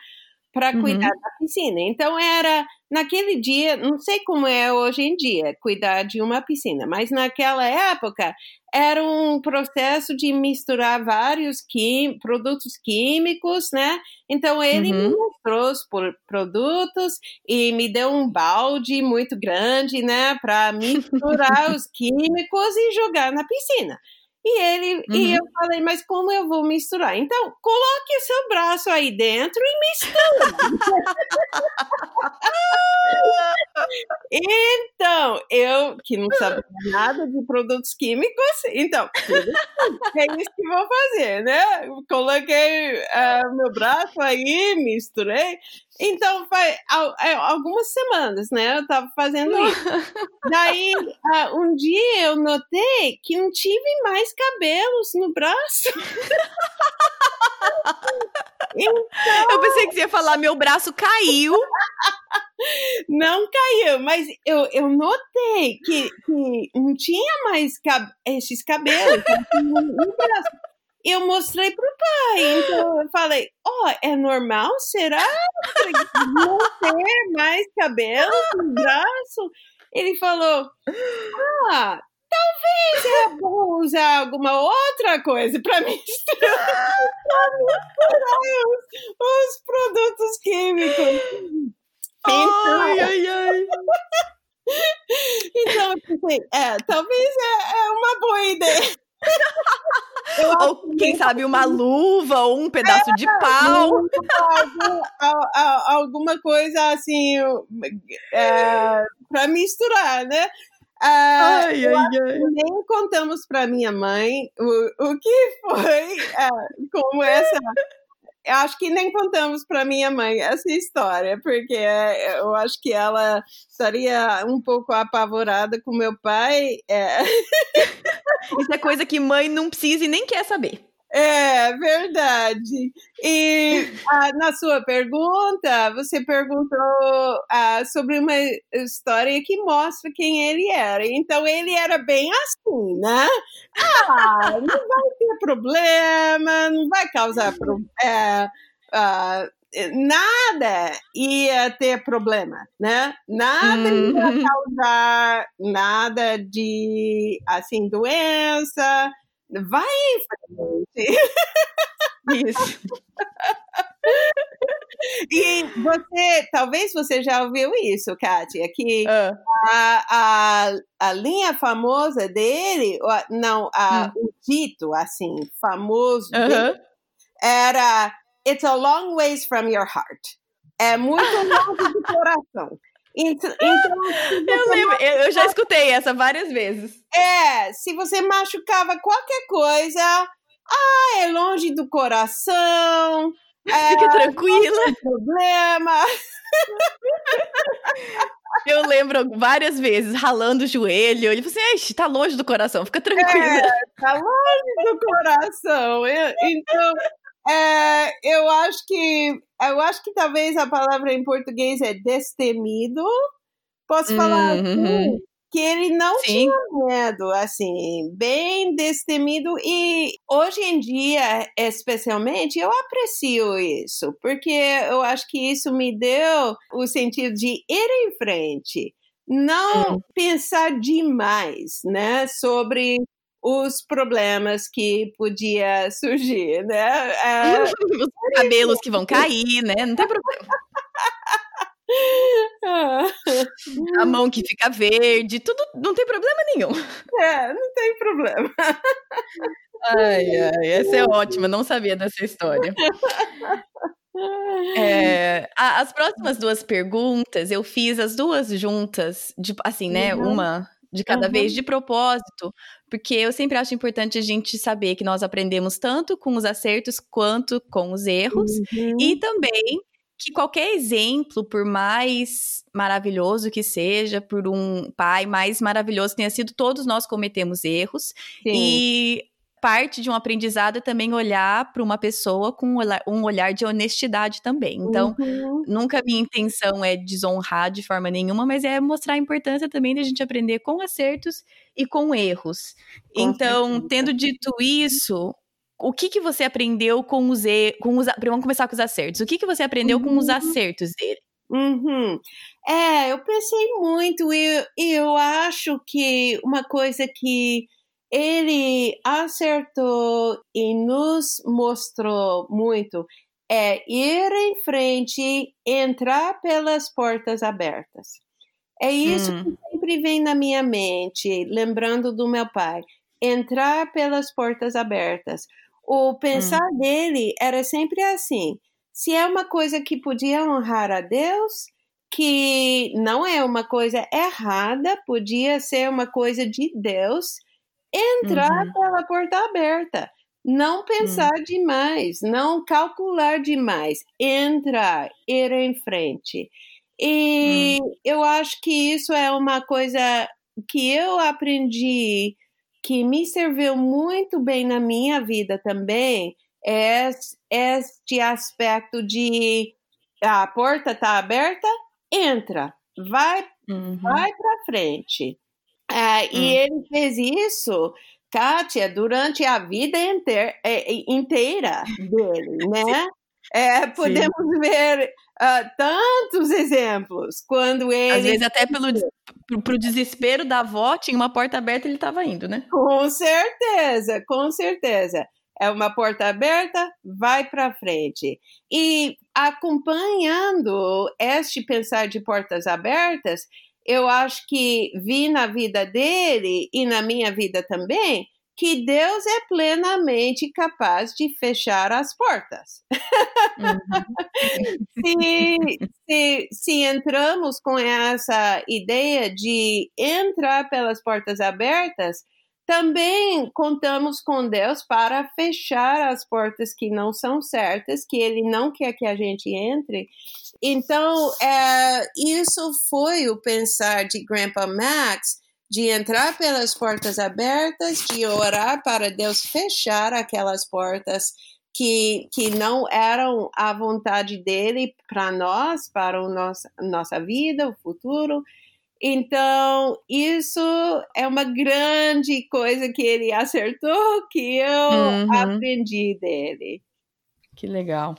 Para cuidar uhum. da piscina. Então era naquele dia, não sei como é hoje em dia, cuidar de uma piscina, mas naquela época era um processo de misturar vários quim, produtos químicos, né? Então ele uhum. me mostrou os produtos e me deu um balde muito grande, né, para misturar os químicos e jogar na piscina. E ele uhum. e eu falei, mas como eu vou misturar? Então, coloque seu braço aí dentro e misture. então, eu que não sabia nada de produtos químicos, então, é isso que vou fazer, né? Coloquei uh, meu braço aí, misturei. Então, foi é, algumas semanas, né? Eu tava fazendo isso. Daí, uh, um dia eu notei que não tive mais cabelos no braço. então... Eu pensei que você ia falar, meu braço caiu. Não caiu, mas eu, eu notei que, que não tinha mais cab esses cabelos no braço eu mostrei pro pai. Então eu falei, ó, oh, é normal? Será? Não ter mais cabelo no braço? Ele falou, ah, talvez é bom usar alguma outra coisa para misturar, os, os, produtos químicos. Então, ai, ai, ai. então, eu pensei, é, talvez é, é uma boa ideia. Ou quem sabe uma luva ou um pedaço é, de pau. Algum, alguma coisa assim é, para misturar, né? Ah, ai, ai, ai. Nem contamos para minha mãe o, o que foi é, como essa eu acho que nem contamos para minha mãe essa história, porque é, eu acho que ela estaria um pouco apavorada com meu pai. É. Isso é coisa que mãe não precisa e nem quer saber. É verdade. E ah, na sua pergunta, você perguntou ah, sobre uma história que mostra quem ele era. Então, ele era bem assim, né? Ah, não vai ter problema, não vai causar. É, ah, nada ia ter problema, né? Nada ia uhum. causar nada de assim doença, Vai em frente. Isso. e você, talvez você já ouviu isso, Kátia, que uh. a, a, a linha famosa dele, não, a, uh. o dito, assim, famoso uh -huh. dele, era It's a long ways from your heart. É muito longe do coração. Então, então eu lembro, eu já escutei essa várias vezes. É, se você machucava qualquer coisa, ah, é longe do coração. Fica é, tranquila. Não tem problema. Eu lembro várias vezes ralando o joelho. Ele falou assim: tá longe do coração, fica tranquila. É, tá longe do coração. Eu, então, é, eu acho que eu acho que talvez a palavra em português é destemido. Posso falar uhum. assim, que ele não Sim. tinha medo, assim, bem destemido e hoje em dia, especialmente, eu aprecio isso, porque eu acho que isso me deu o sentido de ir em frente, não hum. pensar demais, né, sobre os problemas que podia surgir, né? É... os cabelos que vão cair, né? Não tem problema. A mão que fica verde, tudo não tem problema nenhum. É, não tem problema. Ai, ai, essa é ótima, não sabia dessa história. É, as próximas duas perguntas eu fiz as duas juntas, de, assim, né? Uhum. Uma de cada uhum. vez de propósito, porque eu sempre acho importante a gente saber que nós aprendemos tanto com os acertos quanto com os erros, uhum. e também que qualquer exemplo, por mais maravilhoso que seja, por um pai mais maravilhoso que tenha sido, todos nós cometemos erros. Sim. E parte de um aprendizado é também olhar para uma pessoa com um olhar de honestidade também. Então, uhum. nunca minha intenção é desonrar de forma nenhuma, mas é mostrar a importância também da gente aprender com acertos e com erros. Com então, certeza. tendo dito isso, o que, que você aprendeu com os erros? os vamos começar com os acertos. O que, que você aprendeu uhum. com os uhum. acertos dele? Uhum. É, eu pensei muito e eu, eu acho que uma coisa que ele acertou e nos mostrou muito é ir em frente, entrar pelas portas abertas. É isso hum. que sempre vem na minha mente, lembrando do meu pai. Entrar pelas portas abertas. O pensar hum. dele era sempre assim: se é uma coisa que podia honrar a Deus, que não é uma coisa errada, podia ser uma coisa de Deus, entrar uhum. pela porta aberta. Não pensar uhum. demais, não calcular demais, entrar, ir em frente. E uhum. eu acho que isso é uma coisa que eu aprendi que me serviu muito bem na minha vida também, é este aspecto de a porta está aberta, entra, vai, uhum. vai para frente. É, e hum. ele fez isso, Kátia, durante a vida inteira, é, inteira dele, né? É, podemos Sim. ver uh, tantos exemplos quando ele. Às vezes, até pelo pro, desespero da avó, tinha uma porta aberta e ele estava indo, né? Com certeza, com certeza. É uma porta aberta, vai para frente. E acompanhando este pensar de portas abertas, eu acho que vi na vida dele e na minha vida também que Deus é plenamente capaz de fechar as portas. Uhum. se, se, se entramos com essa ideia de entrar pelas portas abertas, também contamos com Deus para fechar as portas que não são certas, que Ele não quer que a gente entre. Então, é, isso foi o pensar de Grandpa Max, de entrar pelas portas abertas, de orar para Deus fechar aquelas portas que, que não eram a vontade dele para nós, para o nosso, nossa vida, o futuro. Então, isso é uma grande coisa que ele acertou, que eu uhum. aprendi dele. Que legal.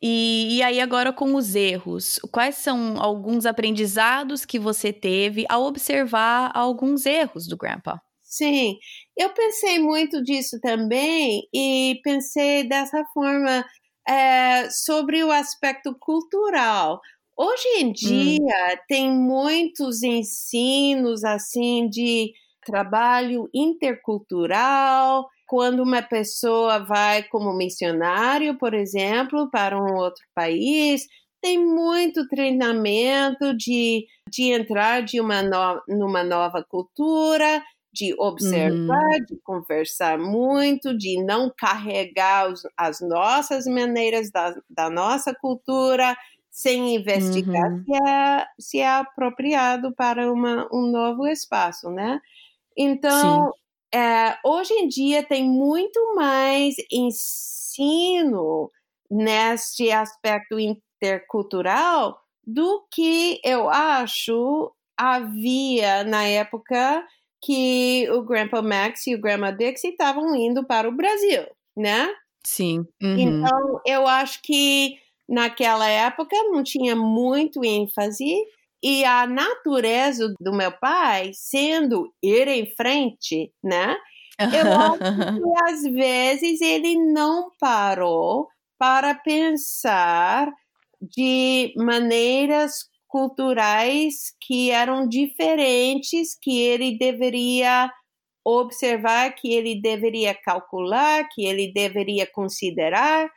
E, e, aí, agora com os erros, quais são alguns aprendizados que você teve ao observar alguns erros do Grandpa? Sim, eu pensei muito disso também e pensei dessa forma é, sobre o aspecto cultural. Hoje em hum. dia hum. tem muitos ensinos assim de trabalho intercultural, quando uma pessoa vai como missionário, por exemplo, para um outro país, tem muito treinamento de, de entrar de uma no, numa nova cultura, de observar, uhum. de conversar muito, de não carregar os, as nossas maneiras da, da nossa cultura, sem investigar uhum. se, é, se é apropriado para uma, um novo espaço, né? Então, é, hoje em dia tem muito mais ensino neste aspecto intercultural do que eu acho havia na época que o Grandpa Max e o Grandma Dixie estavam indo para o Brasil, né? Sim. Uhum. Então, eu acho que naquela época não tinha muito ênfase e a natureza do meu pai sendo ir em frente, né? Eu acho que às vezes ele não parou para pensar de maneiras culturais que eram diferentes, que ele deveria observar, que ele deveria calcular, que ele deveria considerar,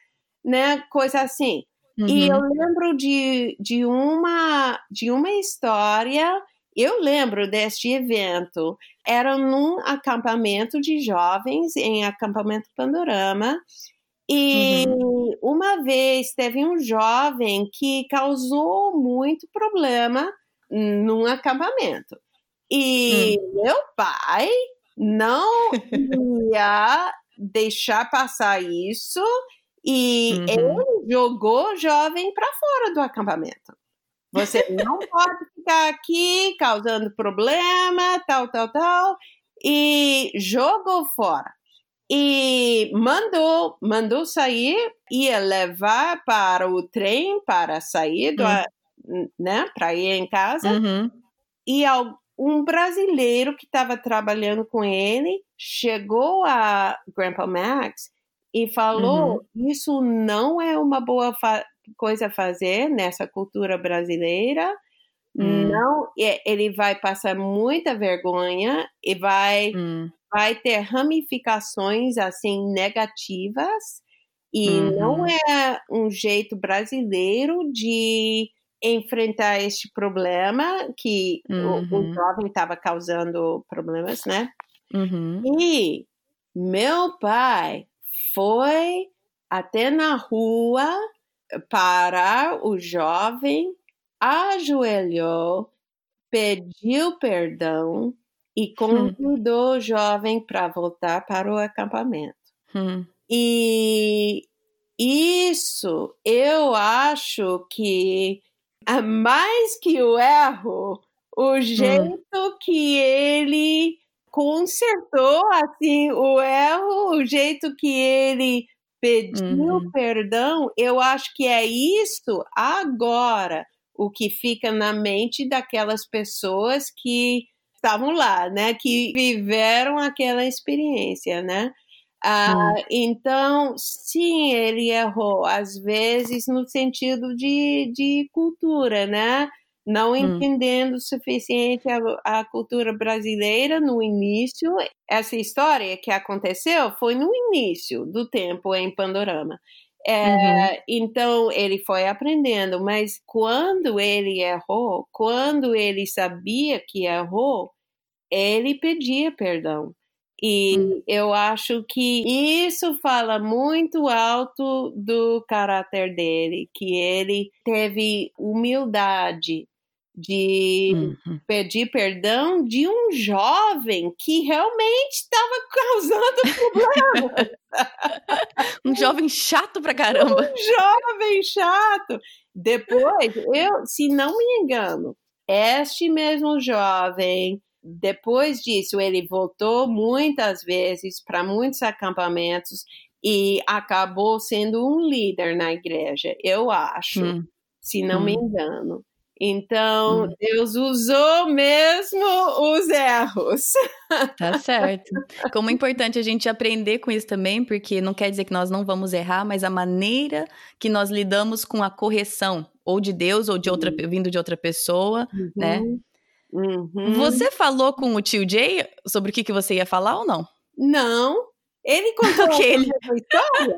né? Coisa assim. Uhum. E eu lembro de, de, uma, de uma história, eu lembro deste evento, era num acampamento de jovens, em acampamento Panorama, e uhum. uma vez teve um jovem que causou muito problema num acampamento. E uhum. meu pai não ia deixar passar isso e uhum. Jogou o jovem para fora do acampamento. Você não pode ficar aqui causando problema, tal, tal, tal, e jogou fora. E mandou, mandou sair, ia levar para o trem para sair, do, uhum. né, para ir em casa. Uhum. E um brasileiro que estava trabalhando com ele chegou a Grandpa Max e falou: uhum. Isso não é uma boa coisa a fazer nessa cultura brasileira. Hum. Não, ele vai passar muita vergonha e vai, hum. vai ter ramificações assim negativas e uhum. não é um jeito brasileiro de enfrentar este problema que uhum. o, o, uhum. jovem estava causando problemas, né? Uhum. E meu pai foi até na rua parar o jovem, ajoelhou, pediu perdão e hum. convidou hum. o jovem para voltar para o acampamento. Hum. E isso eu acho que mais que o erro, o hum. jeito hum. que ele consertou assim o erro, o jeito que ele pediu uhum. perdão, eu acho que é isso agora o que fica na mente daquelas pessoas que estavam lá, né, que viveram aquela experiência, né? Ah, hum. Então, sim, ele errou, às vezes no sentido de, de cultura, né? Não hum. entendendo o suficiente a, a, cultura brasileira no início. Essa história que aconteceu foi no início do tempo em Pandorama. É, uhum. Então ele foi aprendendo, mas quando ele errou, quando ele sabia que errou, ele pedia perdão. E uhum. eu acho que isso fala muito alto do caráter dele, que ele teve humildade de uhum. pedir perdão de um jovem que realmente estava causando problemas. um jovem chato pra caramba. Um jovem chato. Depois, eu, se não me engano, este mesmo jovem, depois disso, ele voltou muitas vezes para muitos acampamentos e acabou sendo um líder na igreja, eu acho, hum. se não hum. me engano. Então, hum. Deus usou mesmo os erros. Tá certo. Como é importante a gente aprender com isso também, porque não quer dizer que nós não vamos errar, mas a maneira que nós lidamos com a correção, ou de Deus, ou de outra, uhum. vindo de outra pessoa, né? uhum. né? Uhum. Você falou com o tio Jay sobre o que, que você ia falar ou não? Não, ele contou que ele... história?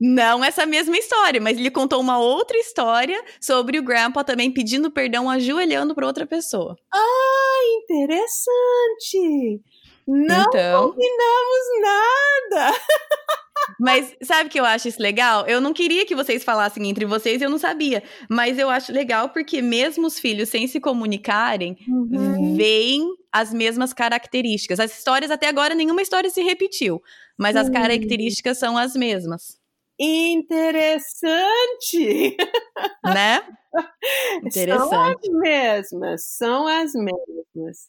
Não essa mesma história, mas ele contou uma outra história sobre o Grandpa também pedindo perdão, ajoelhando para outra pessoa. Ah, interessante! Não então... combinamos nada! Mas sabe que eu acho isso legal? Eu não queria que vocês falassem entre vocês, eu não sabia. Mas eu acho legal porque mesmo os filhos sem se comunicarem, uhum. veem as mesmas características. As histórias até agora nenhuma história se repetiu mas as características são as mesmas. Interessante! Né? Interessante. São as mesmas, são as mesmas.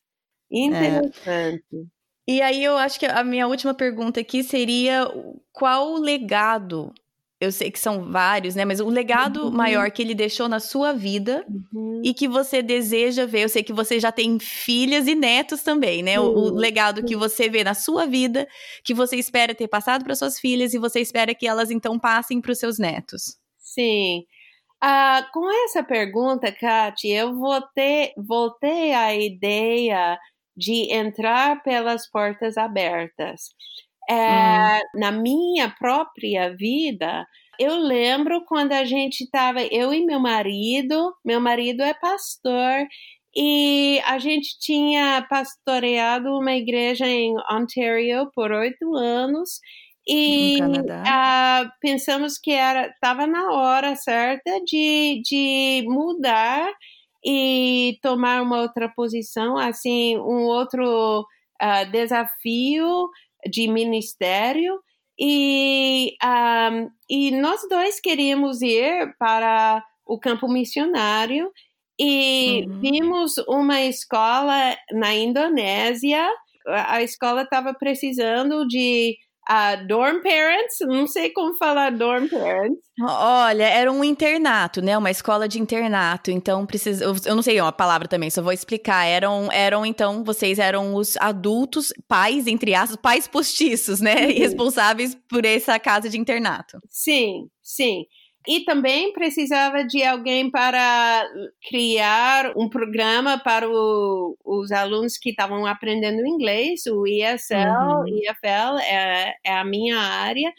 Interessante. É. E aí eu acho que a minha última pergunta aqui seria qual o legado eu sei que são vários, né? Mas o legado uhum. maior que ele deixou na sua vida uhum. e que você deseja ver. Eu sei que você já tem filhas e netos também, né? Uhum. O, o, legado que você vê na sua vida, que você espera ter passado para suas filhas e você espera que elas então passem para os seus netos. Sim. Ah, com essa pergunta, Kati, eu voltei, voltei à ideia de entrar pelas portas abertas. É, hum. Na minha própria vida, eu lembro quando a gente estava, eu e meu marido, meu marido é pastor, e a gente tinha pastoreado uma igreja em Ontario por oito anos. E uh, pensamos que era estava na hora certa de, de mudar e tomar uma outra posição, assim, um outro uh, desafio de ministério E, um, e nós dois queríamos ir para o campo missionário e uhum. vimos uma escola na Indonésia. A escola estava precisando de uh, dorm parents, não sei como falar dorm parents. Olha, era um internato, né? Uma escola de internato. Então, precisa. Eu não sei uma palavra também, só vou explicar. Eram, eram então, vocês eram os adultos, pais, entre aspas, pais postiços, né? E responsáveis por essa casa de internato. Sim, sim. E também precisava de alguém para criar um programa para o, os alunos que estavam aprendendo inglês, o ESL, uhum. EFL é, é a minha área.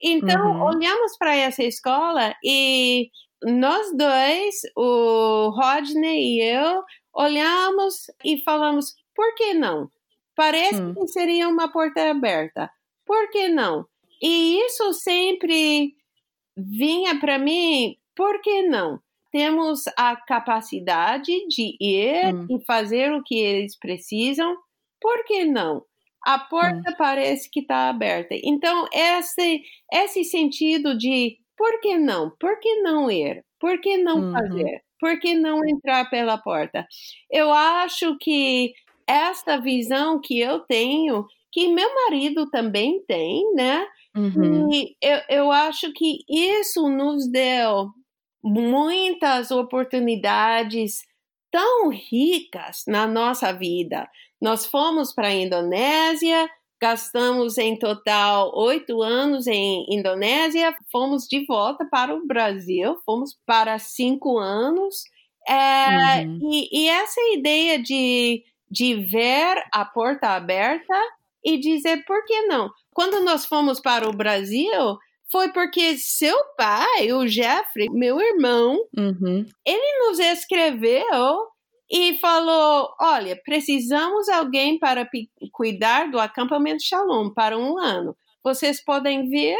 Então, uhum. olhamos para essa escola e nós dois, o Rodney e eu, olhamos e falamos: por que não? Parece uhum. que seria uma porta aberta. Por que não? E isso sempre vinha para mim, por que não? Temos a capacidade de ir hum. e fazer o que eles precisam, por que não? A porta hum. parece que está aberta. Então, esse, esse sentido de por que não? Por que não ir? Por que não uhum. fazer? Por que não entrar pela porta? Eu acho que esta visão que eu tenho, que meu marido também tem, né? Uhum. E eu, eu acho que isso nos deu muitas oportunidades tão ricas na nossa vida. Nós fomos para a Indonésia, gastamos em total oito anos em Indonésia, fomos de volta para o Brasil, fomos para cinco anos. É, uhum. e, e, essa ideia de, de ver a porta aberta e dizer por que não? Quando nós fomos para o Brasil, foi porque seu pai, o Jeffrey, meu irmão, uhum. ele nos escreveu e falou: Olha, precisamos de alguém para cuidar do acampamento Shalom para um ano. Vocês podem vir?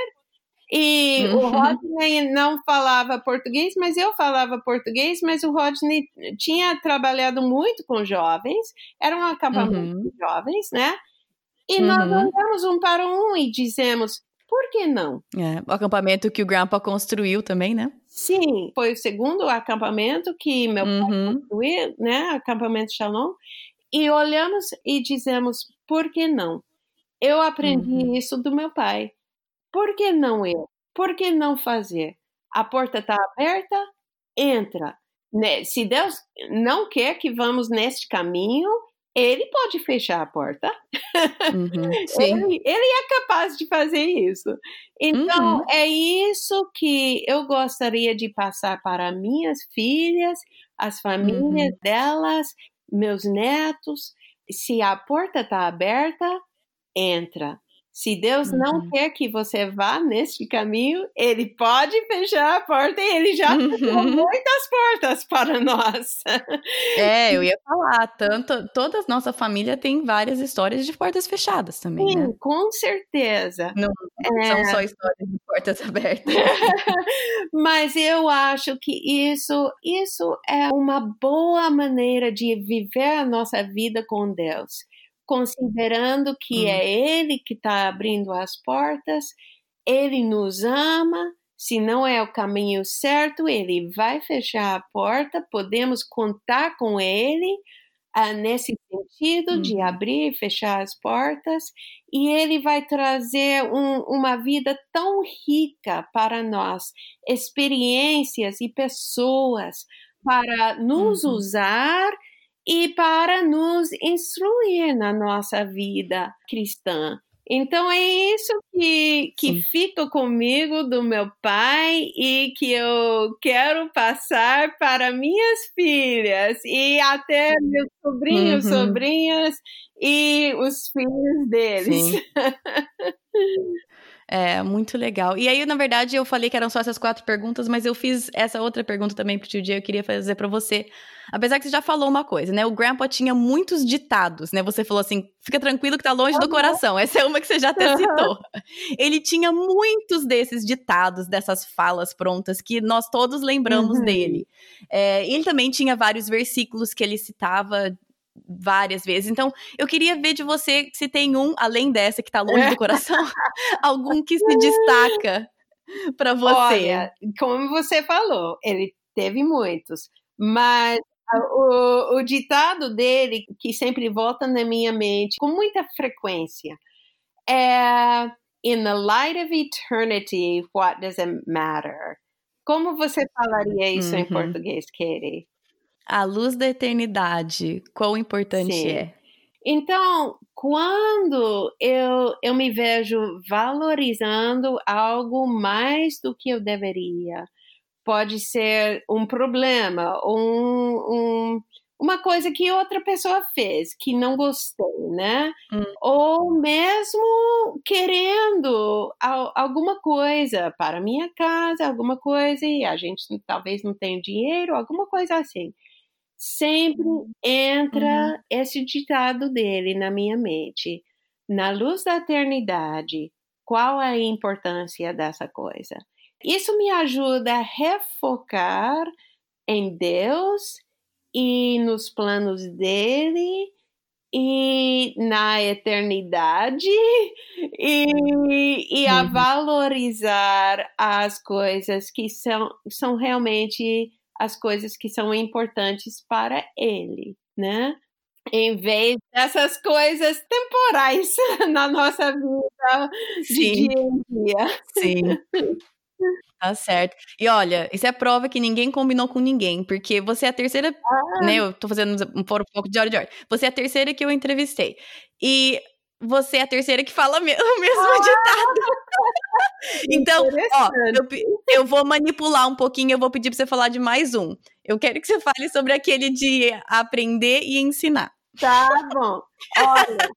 E uhum. o Rodney não falava português, mas eu falava português, mas o Rodney tinha trabalhado muito com jovens, era um acampamento uhum. de jovens, né? E uhum. nós andamos um para um e dizemos, por que não? É, o acampamento que o Grandpa construiu também, né? Sim, foi o segundo acampamento que meu pai uhum. construiu, né? Acampamento Shalom. E olhamos e dizemos, por que não? Eu aprendi uhum. isso do meu pai. Por que não eu? Por que não fazer? A porta está aberta, entra. Né? Se Deus não quer que vamos neste caminho, ele pode fechar a porta. Uhum, ele, ele, é capaz de fazer isso. Então, uhum. é isso que eu gostaria de passar para minhas filhas, as famílias uhum. delas, meus netos. Se a porta está aberta, entra. Se Deus uhum. não quer que você vá neste caminho, Ele pode fechar a porta e Ele já fechou uhum. muitas portas para nós. É, eu ia falar, tanto toda a nossa família tem várias histórias de portas fechadas também, Sim, né? com certeza. Não, não é... são só histórias de portas abertas. Mas eu acho que isso, isso é uma boa maneira de viver a nossa vida com Deus considerando que hum. é Ele que está abrindo as portas, Ele nos ama. Se não é o caminho certo, Ele vai fechar a porta. Podemos contar com Ele ah, nesse sentido hum. de abrir e fechar as portas, e Ele vai trazer um, uma vida tão rica para nós, experiências e pessoas para nos uhum. usar e para nos instruir na nossa vida cristã. Então é isso que, que fica comigo do meu pai e que eu quero passar para minhas filhas e até meus sobrinhos, uhum. sobrinhas e os filhos deles. É, muito legal. E aí, na verdade, eu falei que eram só essas quatro perguntas, mas eu fiz essa outra pergunta também pro tio Dia, eu queria fazer para você. Apesar que você já falou uma coisa, né? O Grandpa tinha muitos ditados, né? Você falou assim, fica tranquilo que tá longe do coração. Essa é uma que você já até citou. Ele tinha muitos desses ditados, dessas falas prontas, que nós todos lembramos uhum. dele. É, ele também tinha vários versículos que ele citava várias vezes. Então, eu queria ver de você se tem um, além dessa que tá longe do coração, algum que se destaca para você. Olha, como você falou, ele teve muitos, mas o, o ditado dele, que sempre volta na minha mente com muita frequência, é In the light of eternity, what does it matter? Como você falaria isso uhum. em português, Katie? A luz da eternidade, quão importante Sim. é? Então, quando eu, eu me vejo valorizando algo mais do que eu deveria, pode ser um problema, um, um, uma coisa que outra pessoa fez que não gostei, né? Hum. Ou mesmo querendo alguma coisa para minha casa, alguma coisa e a gente talvez não tenha dinheiro, alguma coisa assim. Sempre entra uhum. esse ditado dele na minha mente. Na luz da eternidade, qual é a importância dessa coisa? Isso me ajuda a refocar em Deus e nos planos dele e na eternidade e, e a uhum. valorizar as coisas que são, são realmente as coisas que são importantes para ele, né? Em vez dessas coisas temporais na nossa vida Sim. de dia em dia. Sim. Tá certo. E olha, isso é prova que ninguém combinou com ninguém, porque você é a terceira, ah. né? Eu tô fazendo um pouco de hora de hora. Você é a terceira que eu entrevistei. E você é a terceira que fala o mesmo ah. ditado. então, ó, eu, eu, vou manipular um pouquinho, eu vou pedir pra você falar de mais um. Eu quero que você fale sobre aquele de aprender e ensinar. Tá bom. Olha,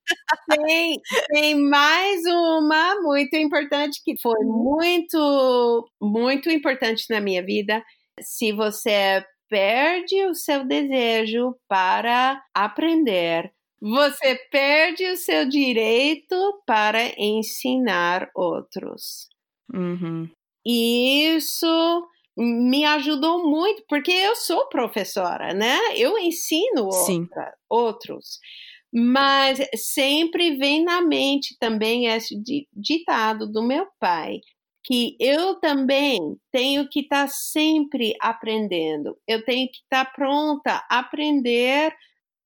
tem, tem mais uma muito importante que foi muito, muito importante na minha vida. Se você perde o seu desejo para aprender, você perde o seu direito para ensinar outros. Uhum. Isso me ajudou muito, porque eu sou professora, né? Eu ensino outra, outros. Mas sempre vem na mente também esse ditado do meu pai, que eu também tenho que estar tá sempre aprendendo. Eu tenho que estar tá pronta a aprender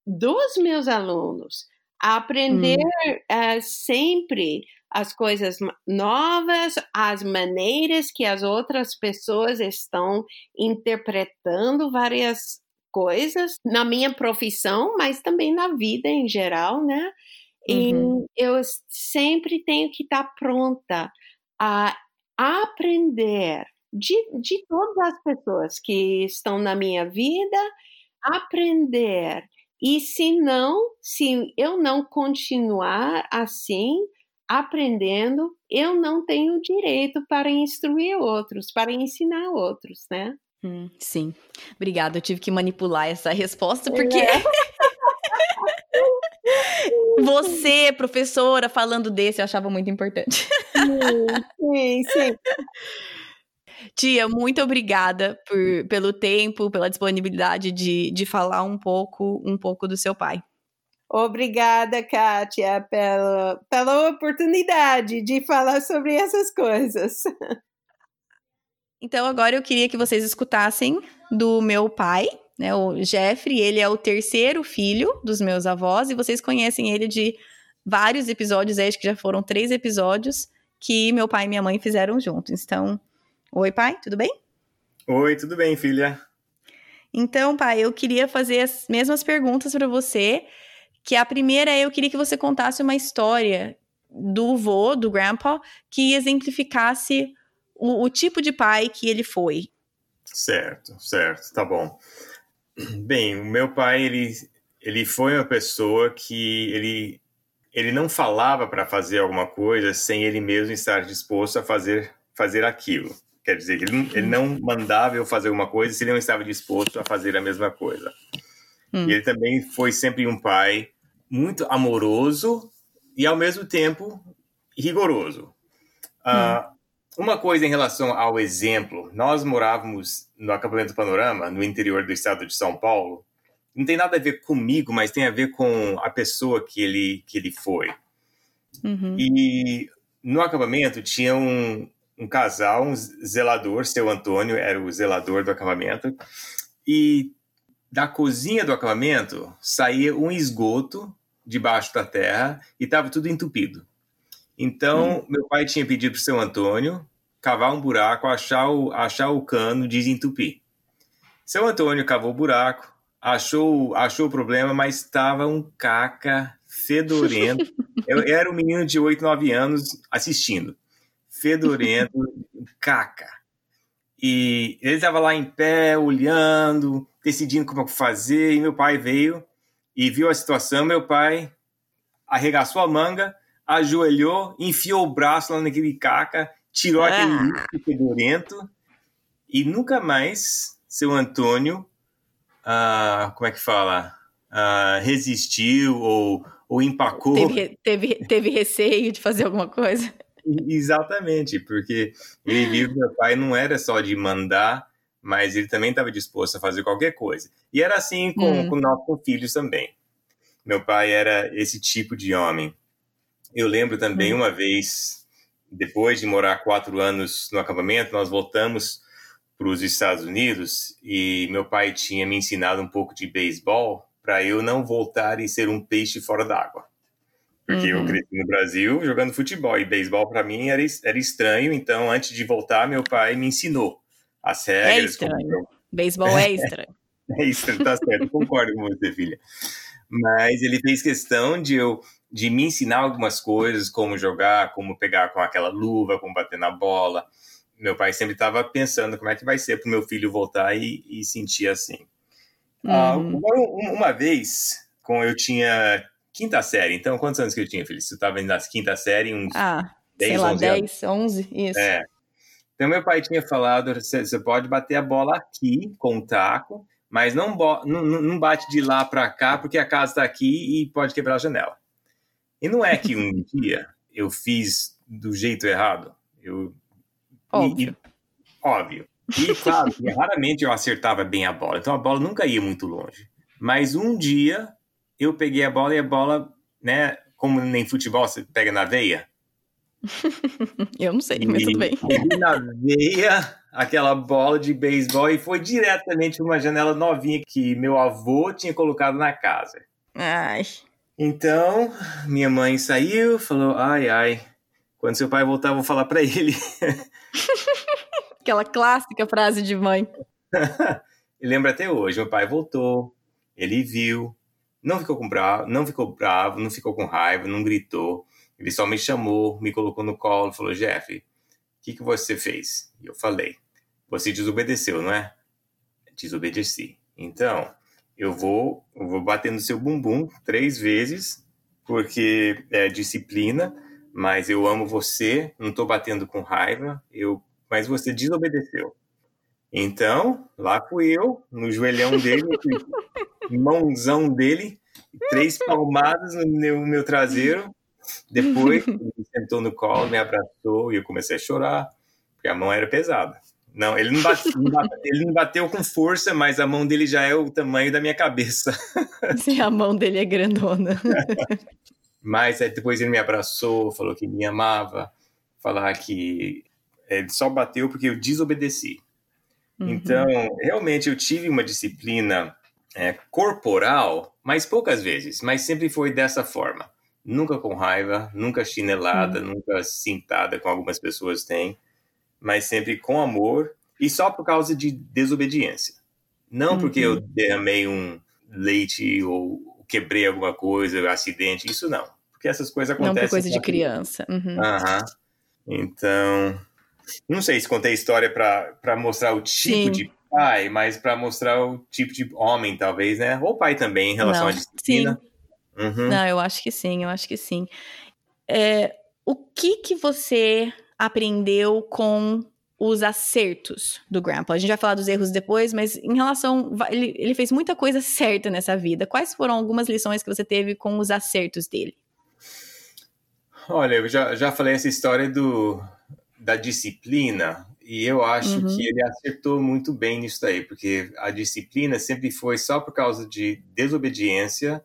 dos meus alunos, a aprender hum. uh, sempre as coisas novas, as maneiras que as outras pessoas estão interpretando várias coisas na minha profissão, mas também na vida em geral, né? Uhum. E eu sempre tenho que estar pronta a aprender de, de todas as pessoas que estão na minha vida, aprender. E se não, se eu não continuar assim, aprendendo, eu não tenho direito para instruir outros, para ensinar outros, né? Hum, sim. Obrigada, eu tive que manipular essa resposta porque é. você, professora, falando desse, eu achava muito importante. Sim, sim. Tia, muito obrigada por, pelo tempo, pela disponibilidade de, de falar um pouco, um pouco do seu pai. Obrigada, Kátia, pela, pela oportunidade de falar sobre essas coisas. Então, agora eu queria que vocês escutassem do meu pai, né, o Jeffrey. Ele é o terceiro filho dos meus avós e vocês conhecem ele de vários episódios, acho que já foram três episódios que meu pai e minha mãe fizeram juntos. Então, oi, pai, tudo bem? Oi, tudo bem, filha? Então, pai, eu queria fazer as mesmas perguntas para você que a primeira é eu queria que você contasse uma história do vô, do grandpa, que exemplificasse o, o tipo de pai que ele foi. Certo, certo, tá bom. Bem, o meu pai, ele, ele foi uma pessoa que ele, ele não falava para fazer alguma coisa sem ele mesmo estar disposto a fazer, fazer aquilo. Quer dizer, ele, ele não mandava eu fazer uma coisa se ele não estava disposto a fazer a mesma coisa. Hum. E ele também foi sempre um pai muito amoroso e, ao mesmo tempo, rigoroso. Uh, uma coisa em relação ao exemplo: nós morávamos no acampamento Panorama, no interior do estado de São Paulo, não tem nada a ver comigo, mas tem a ver com a pessoa que ele, que ele foi. Uhum. E no acampamento tinha um, um casal, um zelador, seu Antônio era o zelador do acampamento, e da cozinha do acampamento saía um esgoto debaixo da terra e estava tudo entupido. Então, uhum. meu pai tinha pedido para o seu Antônio cavar um buraco, achar o, achar o cano, desentupir. Seu Antônio cavou o buraco, achou, achou o problema, mas estava um caca fedorento. Eu era um menino de 8, 9 anos assistindo. Fedorento, caca. E ele estava lá em pé, olhando, decidindo como fazer, e meu pai veio e viu a situação. Meu pai arregaçou a manga, ajoelhou, enfiou o braço lá naquele caca, tirou ah. aquele lixo fedorento e nunca mais seu Antônio, uh, como é que fala, uh, resistiu ou, ou empacou. Teve, teve, teve receio de fazer alguma coisa? Exatamente, porque ele viu que meu pai não era só de mandar, mas ele também estava disposto a fazer qualquer coisa. E era assim com, hum. com nossos filhos também. Meu pai era esse tipo de homem. Eu lembro também hum. uma vez, depois de morar quatro anos no acampamento, nós voltamos para os Estados Unidos e meu pai tinha me ensinado um pouco de beisebol para eu não voltar e ser um peixe fora d'água. Porque uhum. eu cresci no Brasil jogando futebol e beisebol para mim era, era estranho, então antes de voltar, meu pai me ensinou as regras. É estranho. Beisebol é estranho. é estranho, tá certo, concordo com você, filha. Mas ele fez questão de eu de me ensinar algumas coisas, como jogar, como pegar com aquela luva, como bater na bola meu pai sempre estava pensando como é que vai ser para o meu filho voltar e, e sentir assim. Ah, uhum. Uh, uma vez, quando eu tinha quinta série, então quantos anos que eu tinha, Feliz? Eu estava na quinta série, uns ah, 10, sei lá, 11 10, 11, isso. É. Então meu pai tinha falado, você pode bater a bola aqui com o taco, mas não, não, não bate de lá para cá porque a casa está aqui e pode quebrar a janela. E não é que um dia eu fiz do jeito errado. Eu Óbvio. E, óbvio. E claro, raramente eu acertava bem a bola, então a bola nunca ia muito longe. Mas um dia eu peguei a bola e a bola, né, como nem futebol você pega na veia. eu não sei, mas tudo bem. na veia aquela bola de beisebol e foi diretamente uma janela novinha que meu avô tinha colocado na casa. Ai. Então, minha mãe saiu, falou: ai, ai, quando seu pai voltar, eu vou falar para ele. Aquela clássica frase de mãe. lembra até hoje. Meu pai voltou, ele viu, não ficou com bravo, não ficou bravo, não ficou com raiva, não gritou. Ele só me chamou, me colocou no colo, falou: Jeff, o que, que você fez? E eu falei: Você desobedeceu, não é? Desobedeci. Então, eu vou, eu vou bater no seu bumbum três vezes, porque é disciplina mas eu amo você, não estou batendo com raiva, eu, mas você desobedeceu. Então, lá fui eu, no joelhão dele, mãozão dele, três palmadas no meu, meu traseiro. Depois, ele sentou no colo, me abraçou e eu comecei a chorar, porque a mão era pesada. Não, ele não, bate, não bateu, ele não bateu com força, mas a mão dele já é o tamanho da minha cabeça. Sim, a mão dele é grandona. Mas depois ele me abraçou, falou que me amava, falar que ele só bateu porque eu desobedeci. Uhum. Então, realmente eu tive uma disciplina é, corporal, mas poucas vezes, mas sempre foi dessa forma. Nunca com raiva, nunca chinelada, uhum. nunca cintada, como algumas pessoas têm, mas sempre com amor e só por causa de desobediência. Não uhum. porque eu derramei um leite ou quebrei alguma coisa, acidente, isso não. Porque essas coisas acontecem. Não por coisa de criança. Uhum. Uhum. Então, não sei se contei história para mostrar o tipo Sim. de pai, mas para mostrar o tipo de homem, talvez, né? Ou pai também, em relação não. à disciplina. Sim. Uhum. Não, eu acho que sim, eu acho que sim. É, o que que você aprendeu com os acertos do Grandpa. A gente vai falar dos erros depois, mas em relação. Ele, ele fez muita coisa certa nessa vida. Quais foram algumas lições que você teve com os acertos dele? Olha, eu já, já falei essa história do, da disciplina, E eu acho uhum. que ele acertou muito bem nisso daí, porque a disciplina sempre foi só por causa de desobediência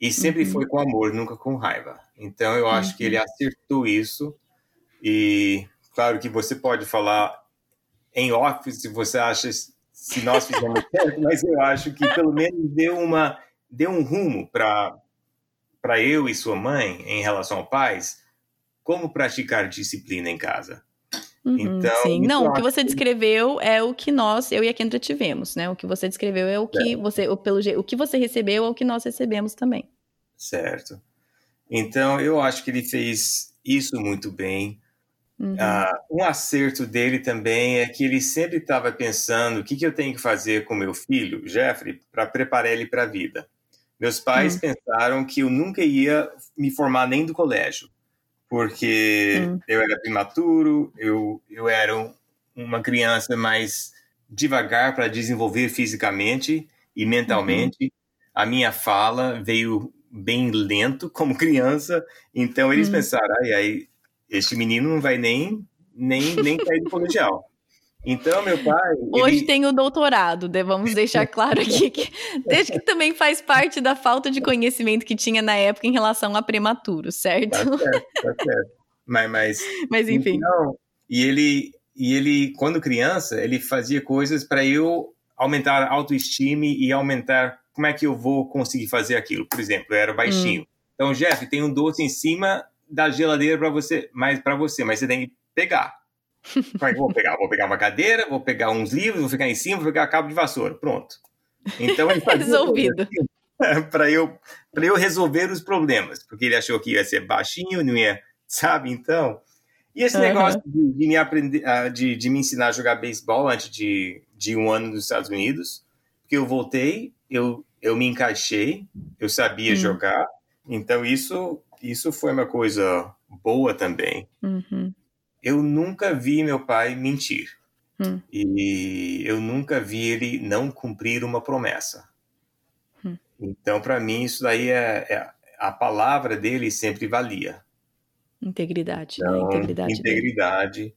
e sempre uhum. foi com amor, nunca com raiva. Então eu acho uhum. que ele uhum. acertou isso. E claro que você pode falar em off se você acha se nós fizemos certo, mas eu acho que pelo menos deu uma deu um rumo para para eu e sua mãe em relação ao pais como praticar disciplina em casa. Uhum, então, sim, não, o que você descreveu é o que nós, eu e a Kendra tivemos, né? O que você descreveu é o que é. você, o, pelo, o que você recebeu é o que nós recebemos também. Certo. Então, eu acho que ele fez isso muito bem. Uhum. Uh, um acerto dele também é que ele sempre estava pensando o que, que eu tenho que fazer com meu filho, Jeffrey, para preparar ele para a vida. Meus pais uhum. pensaram que eu nunca ia me formar nem do colégio porque hum. eu era prematuro, eu, eu era um, uma criança mais devagar para desenvolver fisicamente e mentalmente. Uhum. A minha fala veio bem lento como criança, então eles hum. pensaram, ai, ai, este menino não vai nem nem nem cair do colegial. Então, meu pai. Hoje ele... tem o doutorado, vamos deixar claro aqui que desde que também faz parte da falta de conhecimento que tinha na época em relação a prematuro, certo? Tá certo, tá certo. Mas, mas, mas enfim. Então, e ele, e ele, quando criança, ele fazia coisas para eu aumentar a autoestima e aumentar como é que eu vou conseguir fazer aquilo. Por exemplo, eu era baixinho. Hum. Então, Jeff, tem um doce em cima da geladeira para você, mas para você, mas você tem que pegar vou pegar, vou pegar uma cadeira, vou pegar uns livros, vou ficar em cima, vou pegar cabo de vassoura. Pronto. Então ele fazia resolvido. para eu para eu resolver os problemas, porque ele achou que ia ser baixinho, não ia, sabe? Então, e esse uhum. negócio de, de, me aprender, ah, de, de me ensinar a jogar beisebol antes de, de um ano nos Estados Unidos, porque eu voltei, eu eu me encaixei, eu sabia hum. jogar, então isso isso foi uma coisa boa também. Uhum eu nunca vi meu pai mentir. Hum. E eu nunca vi ele não cumprir uma promessa. Hum. Então, para mim, isso daí é, é, a palavra dele sempre valia. Integridade, né? então, né? Integridade. Integridade. Dele.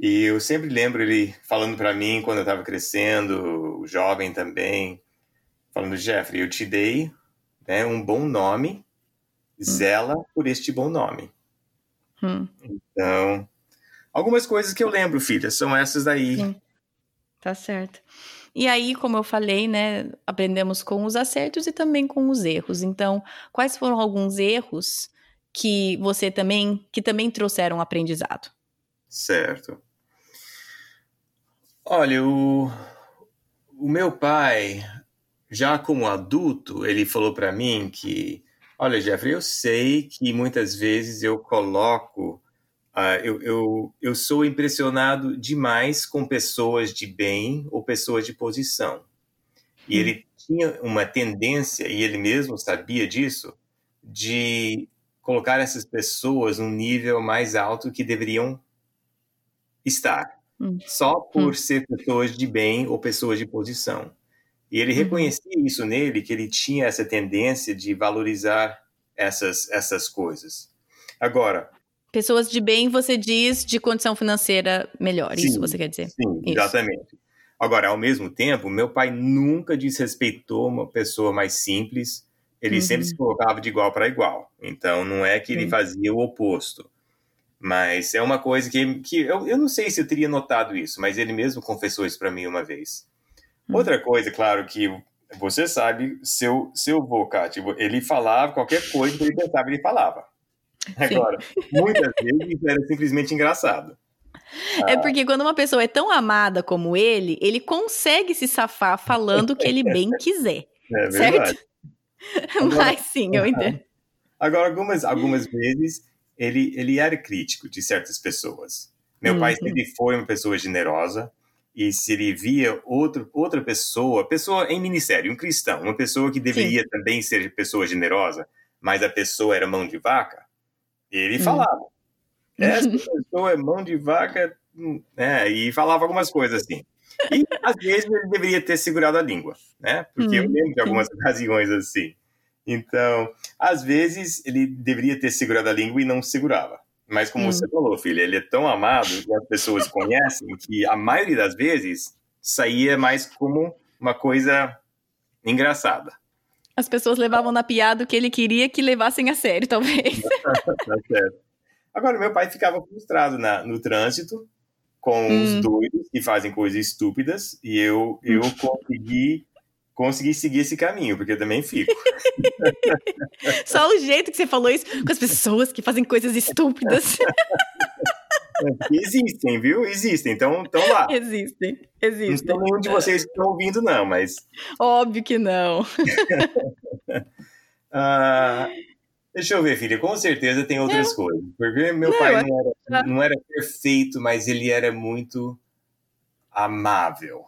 E eu sempre lembro ele falando para mim quando eu estava crescendo, jovem também, falando: Jeffrey, eu te dei né, um bom nome, hum. zela por este bom nome. Hum. Então, Algumas coisas que eu lembro, filha, são essas daí. Sim. Tá certo. E aí, como eu falei, né, aprendemos com os acertos e também com os erros. Então, quais foram alguns erros que você também, que também trouxeram aprendizado? Certo. Olha, o, o meu pai, já como adulto, ele falou para mim que, olha, Jeffrey, eu sei que muitas vezes eu coloco Uh, eu, eu, eu sou impressionado demais com pessoas de bem ou pessoas de posição. E ele tinha uma tendência, e ele mesmo sabia disso, de colocar essas pessoas num nível mais alto que deveriam estar, hum. só por hum. ser pessoas de bem ou pessoas de posição. E ele uhum. reconhecia isso nele, que ele tinha essa tendência de valorizar essas, essas coisas. Agora, Pessoas de bem, você diz, de condição financeira melhor, sim, isso você quer dizer? Sim, isso. exatamente. Agora, ao mesmo tempo, meu pai nunca desrespeitou uma pessoa mais simples, ele uhum. sempre se colocava de igual para igual. Então, não é que ele fazia o oposto. Mas é uma coisa que, que eu, eu não sei se eu teria notado isso, mas ele mesmo confessou isso para mim uma vez. Uhum. Outra coisa, claro, que você sabe, seu, seu avô, Kátia, ele falava qualquer coisa que ele pensava, ele falava. Agora, muitas vezes era simplesmente engraçado. É porque quando uma pessoa é tão amada como ele, ele consegue se safar falando o que ele bem quiser. É certo? Agora, Mas sim, eu entendo. Agora, algumas, algumas vezes, ele, ele era crítico de certas pessoas. Meu uhum. pai sempre foi uma pessoa generosa, e se ele via outro, outra pessoa, pessoa em ministério, um cristão, uma pessoa que deveria sim. também ser pessoa generosa, mas a pessoa era mão de vaca, ele hum. falava. Essa pessoa é mão de vaca, né? E falava algumas coisas assim. E às vezes ele deveria ter segurado a língua, né? Porque hum, eu lembro de algumas ocasiões assim. Então, às vezes ele deveria ter segurado a língua e não segurava. Mas como hum. você falou, filha, ele é tão amado e as pessoas conhecem que a maioria das vezes saía mais como uma coisa engraçada. As pessoas levavam na piada o que ele queria que levassem a sério, talvez. tá certo. Agora, meu pai ficava frustrado na, no trânsito com hum. os doidos que fazem coisas estúpidas e eu, eu consegui consegui seguir esse caminho, porque eu também fico. Só o jeito que você falou isso com as pessoas que fazem coisas estúpidas. Existem, viu? Existem, então estão lá. Existem, existem. Não nenhum de vocês que estão ouvindo, não, mas. Óbvio que não. ah, deixa eu ver, filha, com certeza tem outras eu... coisas. Porque meu não, pai não era, não era perfeito, mas ele era muito amável.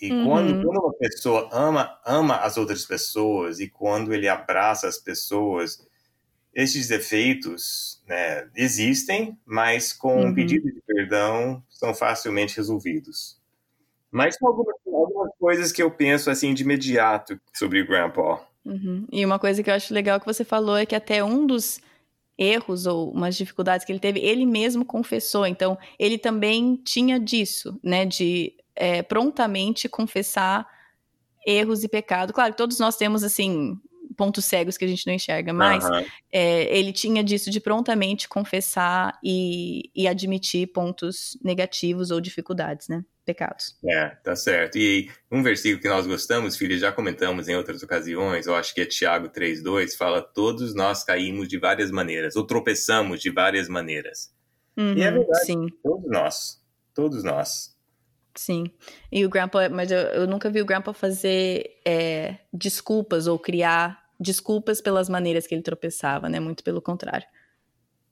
E uhum. quando, quando uma pessoa ama, ama as outras pessoas e quando ele abraça as pessoas, esses defeitos né, existem, mas com uhum. um pedido de perdão são facilmente resolvidos. Mas são algumas, algumas coisas que eu penso assim de imediato sobre o Grandpa. Uhum. E uma coisa que eu acho legal que você falou é que até um dos erros ou umas dificuldades que ele teve, ele mesmo confessou. Então, ele também tinha disso, né? De é, prontamente confessar erros e pecado. Claro, todos nós temos, assim, pontos cegos que a gente não enxerga, mas uhum. é, ele tinha disso de prontamente confessar e, e admitir pontos negativos ou dificuldades, né? Pecados. É, tá certo. E um versículo que nós gostamos, filho, já comentamos em outras ocasiões, eu acho que é Tiago 3,2, fala: Todos nós caímos de várias maneiras, ou tropeçamos de várias maneiras. Uhum, e é uhum, verdade, sim. todos nós, todos nós. Sim. E o Grandpa, mas eu, eu nunca vi o Grandpa fazer é, desculpas ou criar desculpas pelas maneiras que ele tropeçava, né? Muito pelo contrário.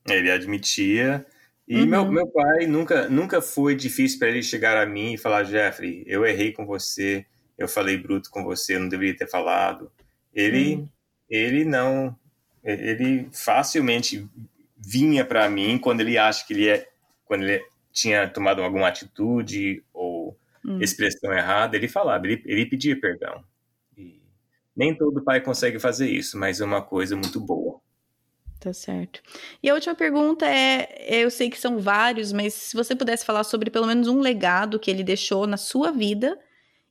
Ele admitia. E uhum. meu, meu pai nunca, nunca foi difícil para ele chegar a mim e falar: Jeffrey, eu errei com você, eu falei bruto com você, eu não deveria ter falado. Ele, uhum. ele não. Ele facilmente vinha para mim quando ele acha que ele é. Quando ele tinha tomado alguma atitude ou hum. expressão errada, ele falava, ele, ele pedia perdão. Nem todo pai consegue fazer isso, mas é uma coisa muito boa. Tá certo. E a última pergunta é: eu sei que são vários, mas se você pudesse falar sobre pelo menos um legado que ele deixou na sua vida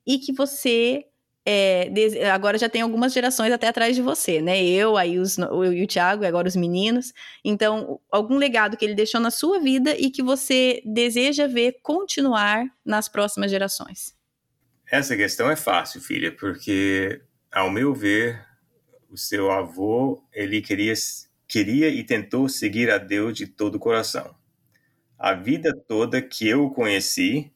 e que você é, agora já tem algumas gerações até atrás de você, né? Eu, aí os, eu e o Thiago, e agora os meninos. Então, algum legado que ele deixou na sua vida e que você deseja ver continuar nas próximas gerações? Essa questão é fácil, filha, porque, ao meu ver, o seu avô, ele queria, queria e tentou seguir a Deus de todo o coração. A vida toda que eu o conheci,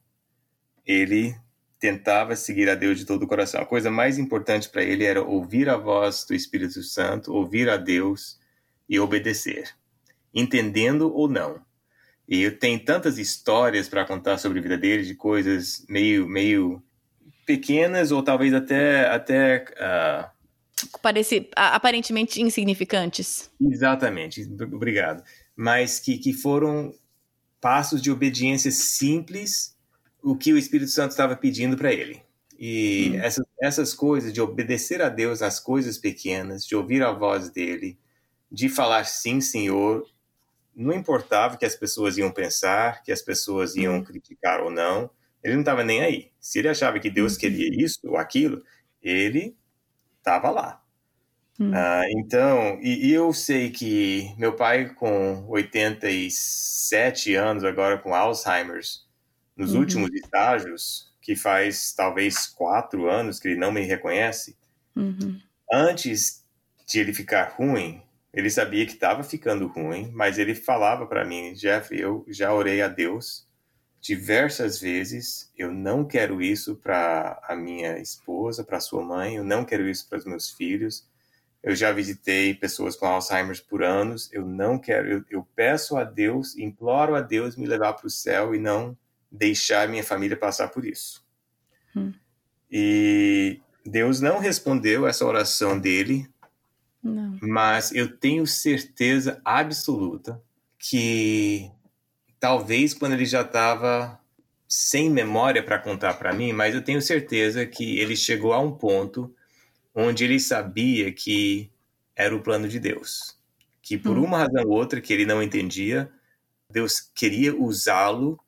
ele tentava seguir a Deus de todo o coração. A coisa mais importante para ele era ouvir a voz do Espírito Santo, ouvir a Deus e obedecer, entendendo ou não. E eu tenho tantas histórias para contar sobre a vida dele, de coisas meio, meio pequenas ou talvez até até uh... Parece aparentemente insignificantes. Exatamente, obrigado. Mas que, que foram passos de obediência simples o que o Espírito Santo estava pedindo para ele. E hum. essas, essas coisas de obedecer a Deus nas coisas pequenas, de ouvir a voz dele, de falar sim, Senhor, não importava que as pessoas iam pensar, que as pessoas iam hum. criticar ou não, ele não estava nem aí. Se ele achava que Deus hum. queria isso ou aquilo, ele estava lá. Hum. Uh, então, e, e, eu sei que meu pai, com 87 anos, agora com Alzheimer's, nos uhum. últimos estágios, que faz talvez quatro anos que ele não me reconhece, uhum. antes de ele ficar ruim, ele sabia que estava ficando ruim, mas ele falava para mim, Jeff, eu já orei a Deus diversas vezes, eu não quero isso para a minha esposa, para sua mãe, eu não quero isso para os meus filhos. Eu já visitei pessoas com Alzheimer por anos, eu não quero, eu, eu peço a Deus, imploro a Deus me levar para o céu e não deixar minha família passar por isso. Hum. E Deus não respondeu essa oração dele, não. mas eu tenho certeza absoluta que talvez quando ele já estava sem memória para contar para mim, mas eu tenho certeza que ele chegou a um ponto onde ele sabia que era o plano de Deus, que por hum. uma razão ou outra que ele não entendia, Deus queria usá-lo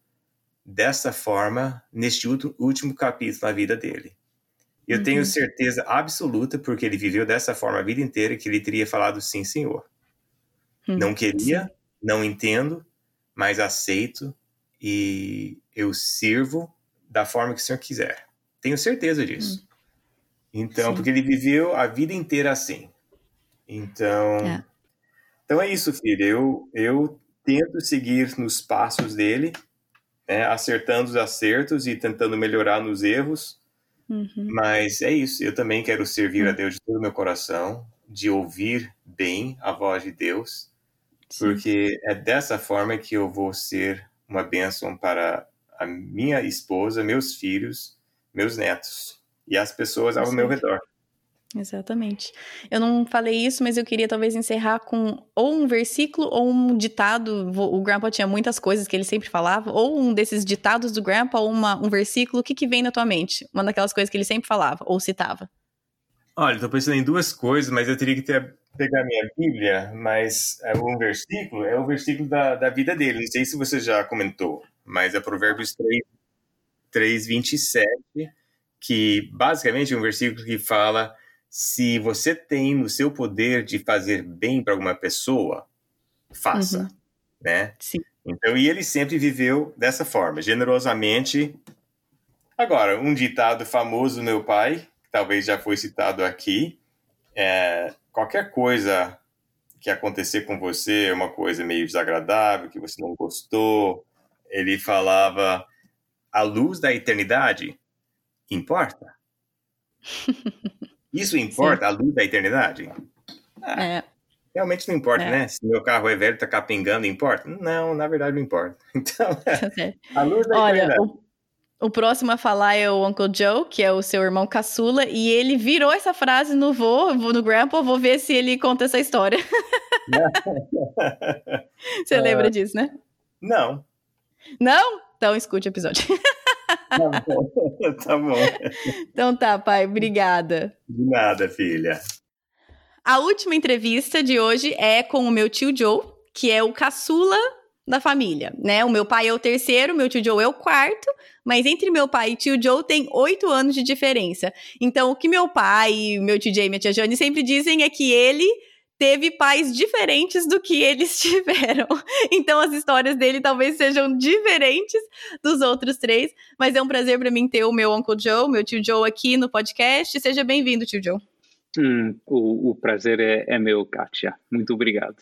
dessa forma neste último capítulo na vida dele. Eu uhum. tenho certeza absoluta, porque ele viveu dessa forma a vida inteira, que ele teria falado sim, senhor. Uhum. Não queria, sim. não entendo, mas aceito e eu sirvo da forma que o senhor quiser. Tenho certeza disso. Uhum. Então, sim. porque ele viveu a vida inteira assim. Então, é. então é isso, filha. Eu, eu tento seguir nos passos dele, né, acertando os acertos e tentando melhorar nos erros. Uhum. Mas é isso. Eu também quero servir uhum. a Deus de todo o meu coração, de ouvir bem a voz de Deus. Porque é dessa forma que eu vou ser uma bênção para a minha esposa, meus filhos, meus netos e as pessoas ao Sim. meu redor. Exatamente. Eu não falei isso, mas eu queria talvez encerrar com ou um versículo ou um ditado. O Grandpa tinha muitas coisas que ele sempre falava, ou um desses ditados do Grandpa, ou uma, um versículo. O que, que vem na tua mente? Uma daquelas coisas que ele sempre falava ou citava. Olha, estou pensando em duas coisas, mas eu teria que ter, pegar minha Bíblia, mas é um versículo, é o versículo da, da vida dele. Não sei se você já comentou, mas é Provérbios 3, 3 27, que basicamente é um versículo que fala se você tem no seu poder de fazer bem para alguma pessoa, faça, uhum. né? Sim. Então, e ele sempre viveu dessa forma, generosamente. Agora, um ditado famoso do meu pai, talvez já foi citado aqui, é qualquer coisa que acontecer com você, é uma coisa meio desagradável, que você não gostou, ele falava, a luz da eternidade importa. Isso importa, Sim. a luz da eternidade? Ah, é. Realmente não importa, é. né? Se meu carro é velho, tá capengando, importa? Não, na verdade não importa. Então, é. a luz da Olha, eternidade. O, o próximo a falar é o Uncle Joe, que é o seu irmão caçula, e ele virou essa frase no vô, no grandpa, vou ver se ele conta essa história. Você lembra uh, disso, né? Não. Não? Então escute o episódio. Tá bom. tá bom. Então tá, pai. Obrigada. De nada, filha. A última entrevista de hoje é com o meu tio Joe, que é o caçula da família, né? O meu pai é o terceiro, meu tio Joe é o quarto, mas entre meu pai e tio Joe tem oito anos de diferença. Então, o que meu pai, meu tio Jay e minha tia Jane sempre dizem é que ele teve pais diferentes do que eles tiveram. Então as histórias dele talvez sejam diferentes dos outros três, mas é um prazer para mim ter o meu Uncle Joe, meu tio Joe aqui no podcast. Seja bem-vindo, tio Joe. Hum, o, o, prazer é, é meu, Kátia. Muito obrigado.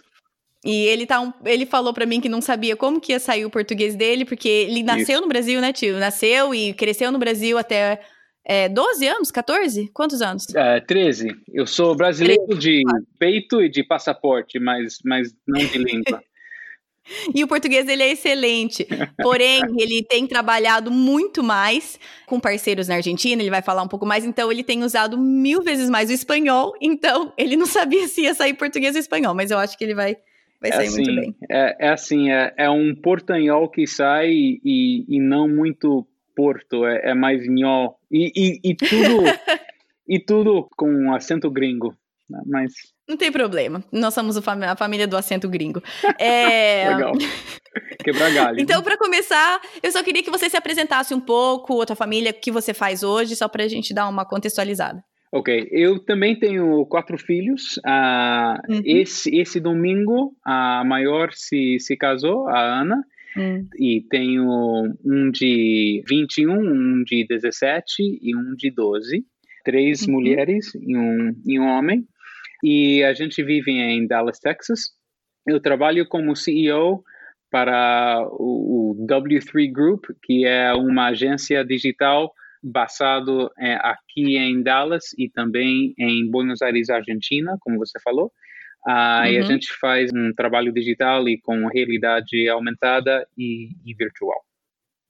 E ele, tá um, ele falou para mim que não sabia como que ia sair o português dele, porque ele nasceu Isso. no Brasil, né, tio? Nasceu e cresceu no Brasil até é, 12 anos? 14? Quantos anos? É, 13. Eu sou brasileiro 13. de peito e de passaporte, mas, mas não de língua. E o português ele é excelente. Porém, ele tem trabalhado muito mais com parceiros na Argentina, ele vai falar um pouco mais, então ele tem usado mil vezes mais o espanhol, então ele não sabia se ia sair português ou espanhol, mas eu acho que ele vai, vai é sair assim, muito bem. É, é assim, é, é, um portanhol que sai e, e não muito Porto, é, é mais nhó. E, e, e tudo, e tudo com acento gringo. Né? Mas... Não tem problema. Nós somos a família do acento gringo. É... Legal. Quebrar galho. Então, para começar, eu só queria que você se apresentasse um pouco, a tua família, o que você faz hoje, só para a gente dar uma contextualizada. Ok, eu também tenho quatro filhos. Uh, uhum. esse, esse domingo, a maior se, se casou, a Ana. Hum. E tenho um de 21, um de 17 e um de 12. Três uhum. mulheres e um, e um homem. E a gente vive em Dallas, Texas. Eu trabalho como CEO para o, o W3 Group, que é uma agência digital basado é, aqui em Dallas e também em Buenos Aires, Argentina, como você falou. Uh, uhum. E a uhum. gente faz um trabalho digital e com realidade aumentada e, e virtual.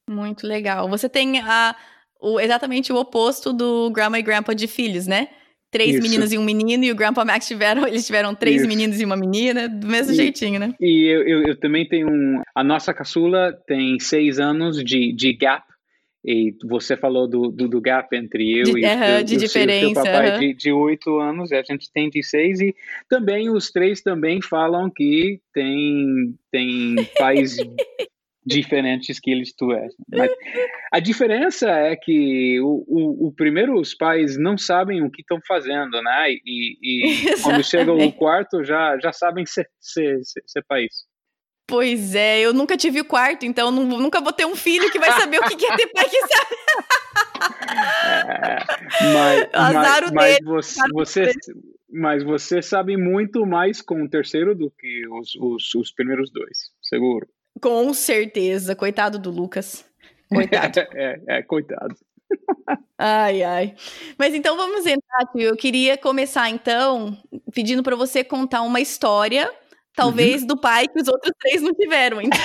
Muito legal. Você tem a, o, exatamente o oposto do Grandma e Grandpa de filhos, né? Três Isso. meninos e um menino, e o Grandpa Max tiveram, eles tiveram três Isso. meninos e uma menina, do mesmo e, jeitinho, né? E eu, eu, eu, também tenho um. A nossa caçula tem seis anos de, de gap E você falou do, do, do gap entre eu de, e, uh, de o, diferença, seu, papai de, de 8 anos, a gente tem de 6, e também os três também falam que tem, tem pais diferentes que eles tu és. Mas a diferença é que o, o, o, primeiro os pais não sabem o que estão fazendo, né? E, e quando chega o quarto já já sabem ser, ser, ser, ser país. Pois é, eu nunca tive o quarto, então não, nunca vou ter um filho que vai saber o que é ter pai que sabe. É, mas, mas, mas você, você, mas você sabe muito mais com o terceiro do que os, os, os primeiros dois, seguro. Com certeza, coitado do Lucas. Coitado. é, é, coitado. Ai, ai. Mas então vamos entrar, tio. Eu queria começar então pedindo para você contar uma história Talvez uhum. do pai que os outros três não tiveram, então.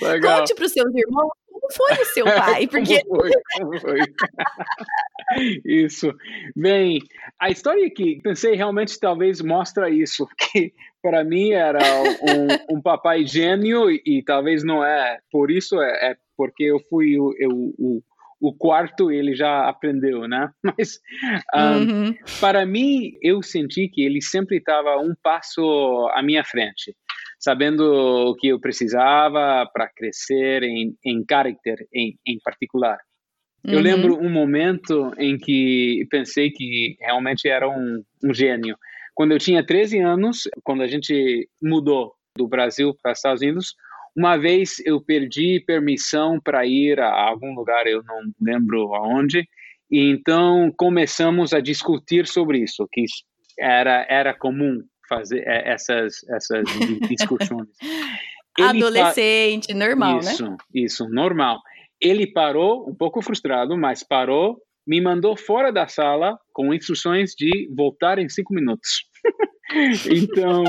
Legal. Conte para os seus irmãos como foi o seu pai, porque... como foi, como foi. isso. Bem, a história que pensei realmente talvez mostra isso, que para mim era um, um, papai gênio e talvez não é por isso, é, é porque eu fui o, eu, o o quarto ele já aprendeu, né? Mas um, uhum. para mim eu senti que ele sempre estava um passo à minha frente, sabendo o que eu precisava para crescer em, em caráter, em, em particular. Uhum. Eu lembro um momento em que pensei que realmente era um, um gênio. Quando eu tinha 13 anos, quando a gente mudou do Brasil para os Estados Unidos, uma vez eu perdi permissão para ir a algum lugar, eu não lembro aonde, e então começamos a discutir sobre isso, que era, era comum fazer é, essas, essas discussões. Adolescente, normal, isso, né? Isso, normal. Ele parou, um pouco frustrado, mas parou, me mandou fora da sala com instruções de voltar em cinco minutos. Então,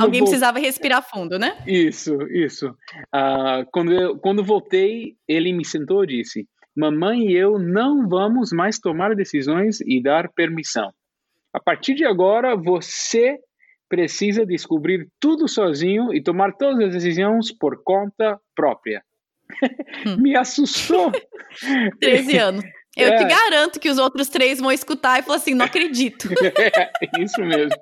alguém vo... precisava respirar fundo, né? Isso, isso. Uh, quando eu, quando voltei, ele me sentou e disse: "Mamãe e eu não vamos mais tomar decisões e dar permissão. A partir de agora, você precisa descobrir tudo sozinho e tomar todas as decisões por conta própria." Hum. me assustou. 13 anos. Eu é. te garanto que os outros três vão escutar e falar assim: não acredito. É, isso mesmo.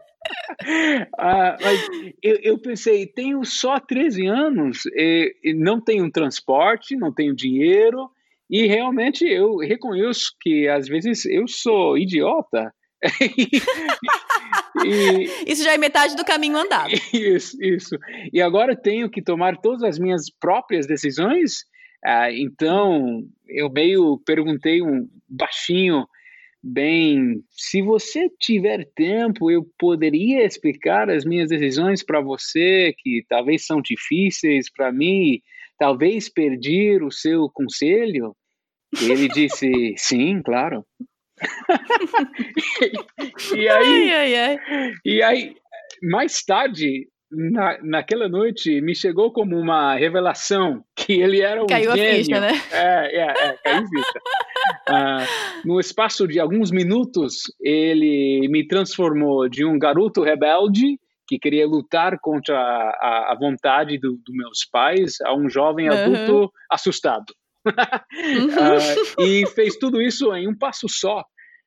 Ah, mas eu, eu, pensei, tenho só 13 anos, e, e não tenho transporte, não tenho dinheiro, e realmente eu reconheço que às vezes eu sou idiota. e, isso já é metade do caminho andado. Isso, isso. E agora tenho que tomar todas as minhas próprias decisões. Ah, então eu meio perguntei um baixinho Bem, se você tiver tempo, eu poderia explicar as minhas decisões para você, que talvez são difíceis para mim, talvez perder o seu conselho. Ele disse: sim, claro. e, aí, ai, ai, ai. e aí, mais tarde, na, naquela noite me chegou como uma revelação que ele era um caiu gênio. a ficha, né? É, é, é caiu a ficha. Uh, no espaço de alguns minutos, ele me transformou de um garoto rebelde que queria lutar contra a, a vontade dos do meus pais a um jovem adulto uhum. assustado. uh, e fez tudo isso em um passo só.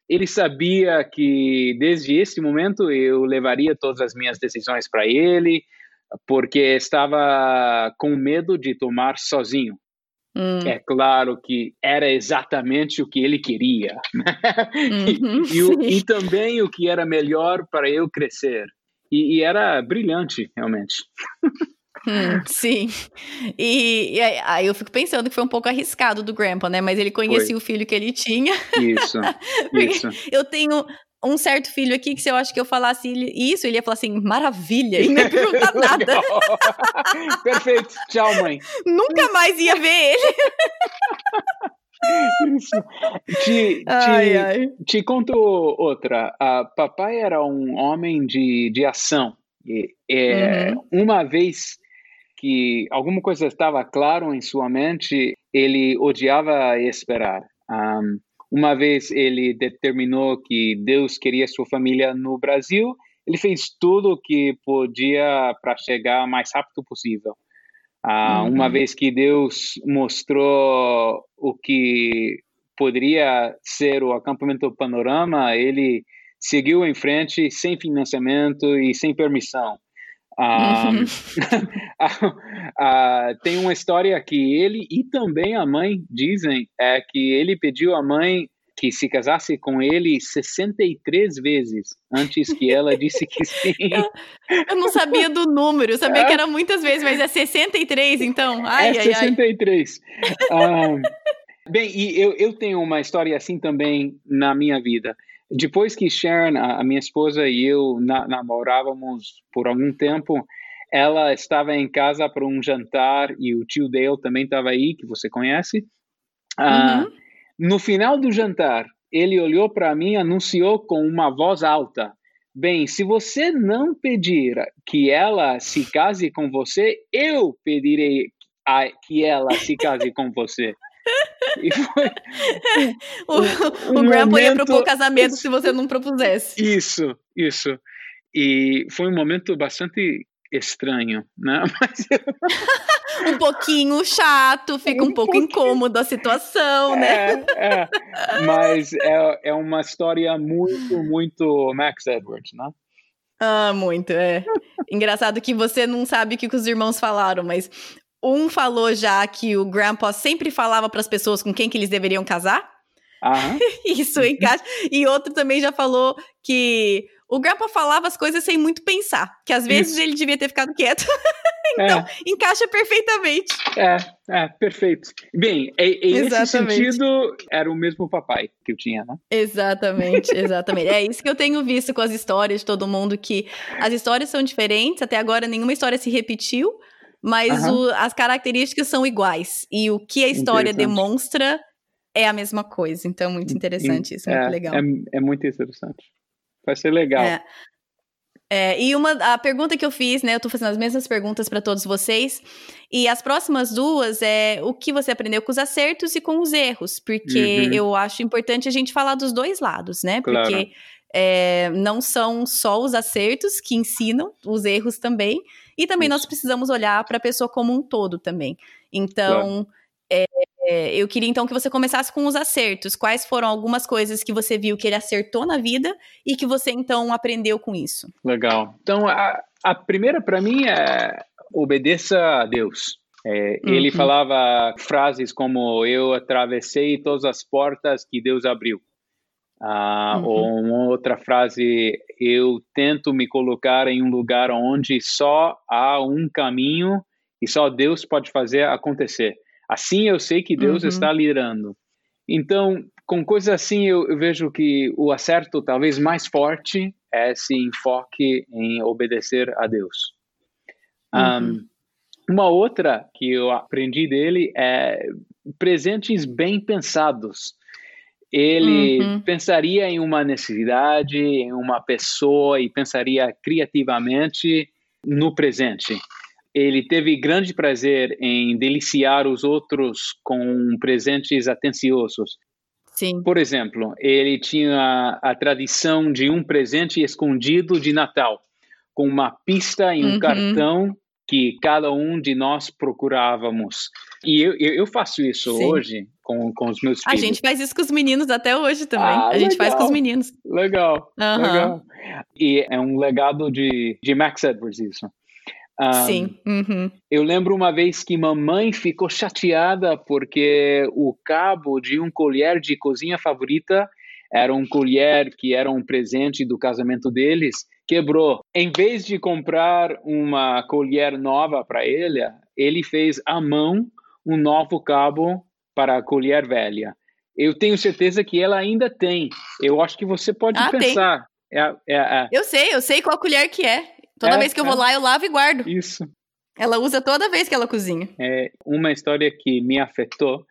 Ele sabia que desde esse momento eu levaria todas as minhas decisões para ele, porque estava com medo de tomar sozinho. Hum. É claro que era exatamente o que ele queria. Uhum, e, e, o, e, também o que era melhor para eu crescer. E, e era brilhante, realmente. Hum, sim. E, e, aí eu fico pensando que foi um pouco arriscado do Grandpa, né? Mas ele conhecia foi. o filho que ele tinha. Isso. isso. Eu tenho um certo filho aqui que se eu acho que eu falasse isso, ele ia falar assim, maravilha, e não ia perguntar nada. Perfeito. Tchau, mãe. Nunca mais ia ver ele. Isso. Te, ai, te, ai. te conto outra. A papai era um homem de, de ação. E, é, uhum. Uma vez que alguma coisa estava claro em sua mente, ele odiava esperar. Um, uma vez ele determinou que Deus queria sua família no Brasil, ele fez tudo o que podia para chegar o mais rápido possível. Ah, uhum. Uma vez que Deus mostrou o que poderia ser o acampamento Panorama, ele seguiu em frente sem financiamento e sem permissão. Um, uh, tem uma história que ele e também a mãe dizem é que ele pediu à mãe que se casasse com ele 63 vezes antes que ela disse que sim. eu, eu não sabia do número, eu sabia é. que era muitas vezes, mas é 63 então. Ai, é ai, 63. Ai. Um, bem, e eu, eu tenho uma história assim também na minha vida. Depois que Sharon, a, minha esposa e eu na, namorávamos por algum tempo, ela estava em casa para um jantar e o tio Dale também estava aí, que você conhece. Uh, no final do jantar, ele olhou para mim e anunciou com uma voz alta: Bem, se você não pedir que ela se case com você, eu pedirei a, que ela se case com você. Foi, o, um, o Grandpa ia propor casamento se você não propusesse. Isso, isso. E foi um momento bastante estranho, né? Mas... um pouquinho chato, fica um, um pouco incômodo a situação, né? É, é. Mas é, é uma história muito, muito Max Edwards, né? Ah, muito, é. Engraçado que você não sabe o que os irmãos falaram, mas um falou já que o Grandpa sempre falava para as pessoas com quem que eles deveriam casar. Aham. Isso encaixa. E outro também já falou que o Grandpa falava as coisas sem muito pensar, que às vezes Isso. ele devia ter ficado quieto. então, é. encaixa perfeitamente. É, é, perfeito. Bem, e, e nesse sentido, era o mesmo papai que eu tinha, né? Exatamente, exatamente. é isso que eu tenho visto com as histórias de todo mundo, que as histórias são diferentes, até agora nenhuma história se repetiu, mas o, as características são iguais. E o que a história demonstra é a mesma coisa. Então, muito interessante isso, é, muito legal. É, é, muito interessante. Vai ser legal. É. É, e uma a pergunta que eu fiz, né? Eu tô fazendo as mesmas perguntas para todos vocês. E as próximas duas é o que você aprendeu com os acertos e com os erros. Porque uhum. eu acho importante a gente falar dos dois lados, né? Claro. Porque é, não são só os acertos que ensinam, os erros também. E também nós precisamos olhar para a pessoa como um todo também. Então, claro. é, eu queria então que você começasse com os acertos. Quais foram algumas coisas que você viu que ele acertou na vida e que você então aprendeu com isso? Legal. Então, a, a primeira para mim é obedeça a Deus. É, uhum. Ele falava frases como: Eu atravessei todas as portas que Deus abriu. Ah, uhum. Ou uma outra frase, eu tento me colocar em um lugar onde só há um caminho e só Deus pode fazer acontecer. Assim eu sei que Deus uhum. está liderando. Então, com coisas assim, eu, eu, vejo que o acerto talvez mais forte é esse enfoque em obedecer a Deus. Uhum. Um, uma outra que eu aprendi dele é presentes bem pensados ele uhum. pensaria em uma necessidade, em uma pessoa e pensaria criativamente no presente. Ele teve grande prazer em deliciar os outros com presentes atenciosos. Sim. Por exemplo, ele tinha a tradição de um presente escondido de Natal, com uma pista e um uhum. cartão que cada um de nós procurávamos. E eu, eu faço isso Sim. hoje com, com os meus filhos. A gente faz isso com os meninos até hoje também. Ah, a gente legal. faz com os meninos. Legal, uhum. legal. E é um legado de, de Max Edwards isso. Um, Sim. Uhum. Eu lembro uma vez que mamãe ficou chateada porque o cabo de um colher de cozinha favorita era um colher que era um presente do casamento deles, quebrou. Em vez de comprar uma colher nova para ele, ele fez à mão um novo cabo para a colher velha. Eu tenho certeza que ela ainda tem. Eu acho que você pode ah, pensar. É, é, é. Eu sei, eu sei qual colher que é. Toda é, vez que eu vou é. lá, eu lavo e guardo. Isso. Ela usa toda vez que ela cozinha. É uma história que me afetou.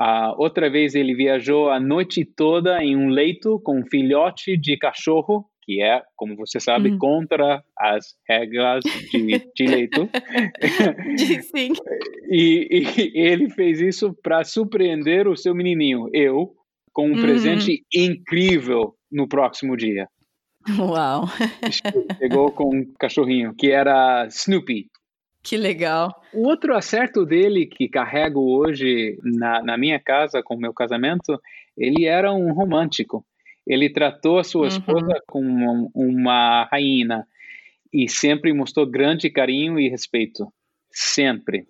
Uh, outra vez ele viajou a noite toda em um leito com um filhote de cachorro que é, como você sabe, uhum. contra as regras de direito. Sim. E, e, ele fez isso para surpreender o seu menininho, eu, com um uhum. presente incrível no próximo dia. Uau! Chegou com um cachorrinho que era Snoopy. Que legal. O outro acerto dele que carrego hoje na, na minha casa, com o meu casamento, ele era um romântico. Ele tratou a sua uhum. esposa como uma rainha e sempre mostrou grande carinho e respeito. Sempre.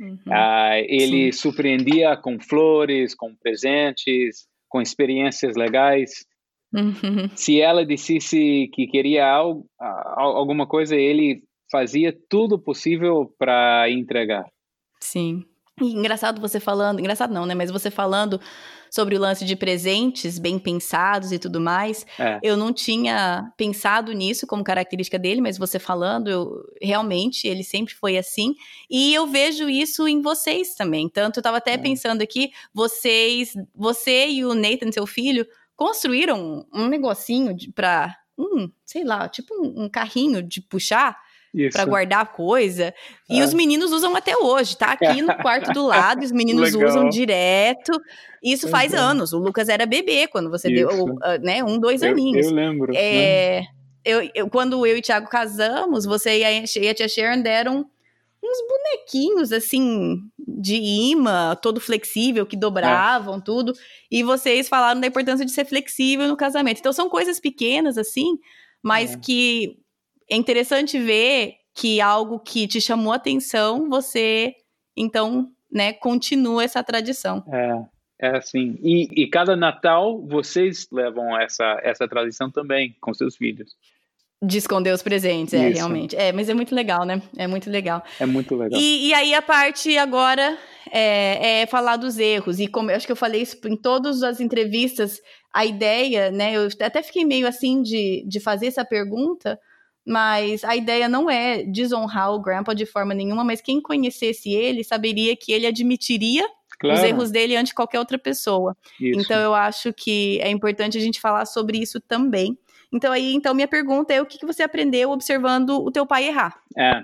Uhum. Ah, ele Sim. surpreendia com flores, com presentes, com experiências legais. Uhum. Se ela dissesse que queria algo, alguma coisa, ele fazia tudo possível para entregar. Sim. E engraçado você falando, engraçado não, né? Mas você falando sobre o lance de presentes bem pensados e tudo mais. É. Eu não tinha pensado nisso como característica dele, mas você falando, eu, realmente ele sempre foi assim. E eu vejo isso em vocês também. Tanto eu estava até é. pensando aqui, vocês, você e o Nathan, seu filho, construíram um negocinho para um, sei lá, tipo um, um carrinho de puxar para guardar coisa. E os é. meninos usam até hoje, tá aqui no quarto do lado, os meninos usam direto. Isso faz uhum. anos. O Lucas era bebê quando você Isso. deu, né, um, dois eu, aninhos. Eu lembro. É, né? eu, eu, quando eu e o Thiago casamos, você e a, e a tia Sharon deram uns bonequinhos assim de imã, todo flexível, que dobravam é. tudo. E vocês falaram da importância de ser flexível no casamento. Então são coisas pequenas assim, mas é. que é interessante ver que algo que te chamou atenção, você então, né, continua essa tradição. É, é assim. E, e cada Natal vocês levam essa essa tradição também com seus filhos. De esconder os presentes, é, Isso. realmente. É, mas é muito legal, né? É muito legal. É muito legal. E, e aí a parte agora é, é, falar dos erros. E como eu acho que eu falei isso em todas as entrevistas, a ideia, né? Eu até fiquei meio assim de, de fazer essa pergunta, mas a ideia não é desonrar o Grandpa de forma nenhuma, mas quem conhecesse ele saberia que ele admitiria claro. os erros dele ante qualquer outra pessoa. Isso. Então eu acho que é importante a gente falar sobre isso também. Então aí, então minha pergunta é o que, que você aprendeu observando o teu pai errar? É.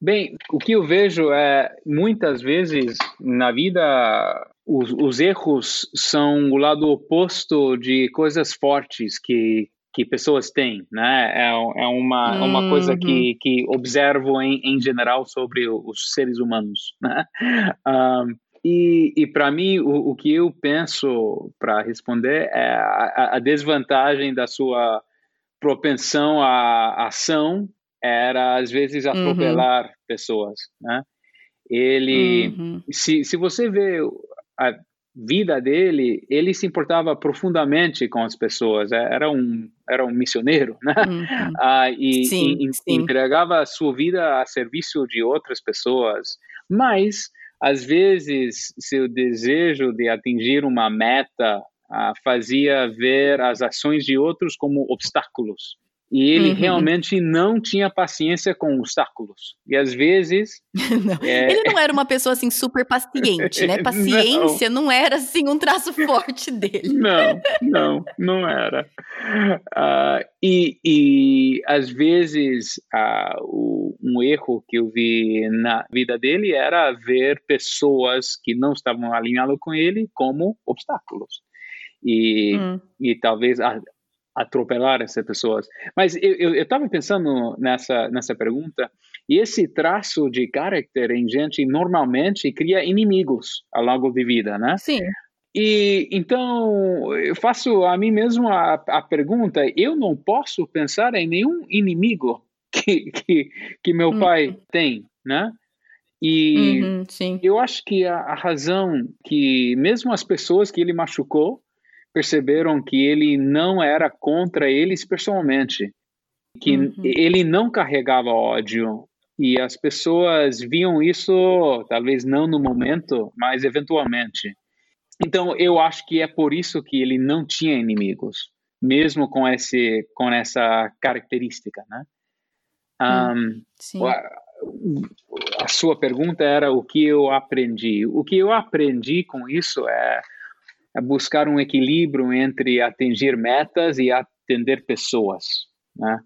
Bem, o que eu vejo é muitas vezes na vida os, os erros são o lado oposto de coisas fortes que que pessoas têm, né? É, é uma, uhum. uma coisa que, uhum. que observo em, em geral sobre os seres humanos, né? Um, e, e para mim, o, o, que eu penso para responder é a, a, desvantagem da sua propensão à ação era, às vezes, atropelar uhum. pessoas, né? Ele, uhum. se, se você vê a, vida dele, ele se importava profundamente com as pessoas. É, era um era um missioneiro, né? Uhum. Ah, e, sim, e, sim. entregava a sua vida a serviço de outras pessoas. Mas às vezes seu desejo de atingir uma meta ah, fazia ver as ações de outros como obstáculos e ele uhum. realmente não tinha paciência com obstáculos. E às vezes. não. É... Ele não era uma pessoa assim super paciente, né? Paciência não, não era assim um traço forte dele. não, não, não era. Uh, e, e às vezes uh, o, um erro que eu vi na vida dele era ver pessoas que não estavam alinhadas com ele como obstáculos. E, hum. e talvez atropelar essas pessoas. Mas eu estava pensando nessa, nessa pergunta, e esse traço de caráter em gente normalmente cria inimigos ao longo de vida, né? Sim. E então eu faço a mim mesmo a, a pergunta: eu não posso pensar em nenhum inimigo que, que, que meu uhum. pai tem, né? E uhum, eu acho que a, a razão que mesmo as pessoas que ele machucou perceberam que ele não era contra eles pessoalmente, que uhum. ele não carregava ódio e as pessoas viam isso talvez não no momento, mas eventualmente. Então eu acho que é por isso que ele não tinha inimigos, mesmo com esse com essa característica, né? Um, a, a sua pergunta era o que eu aprendi. O que eu aprendi com isso é é buscar um equilíbrio entre atingir metas e atender pessoas, né?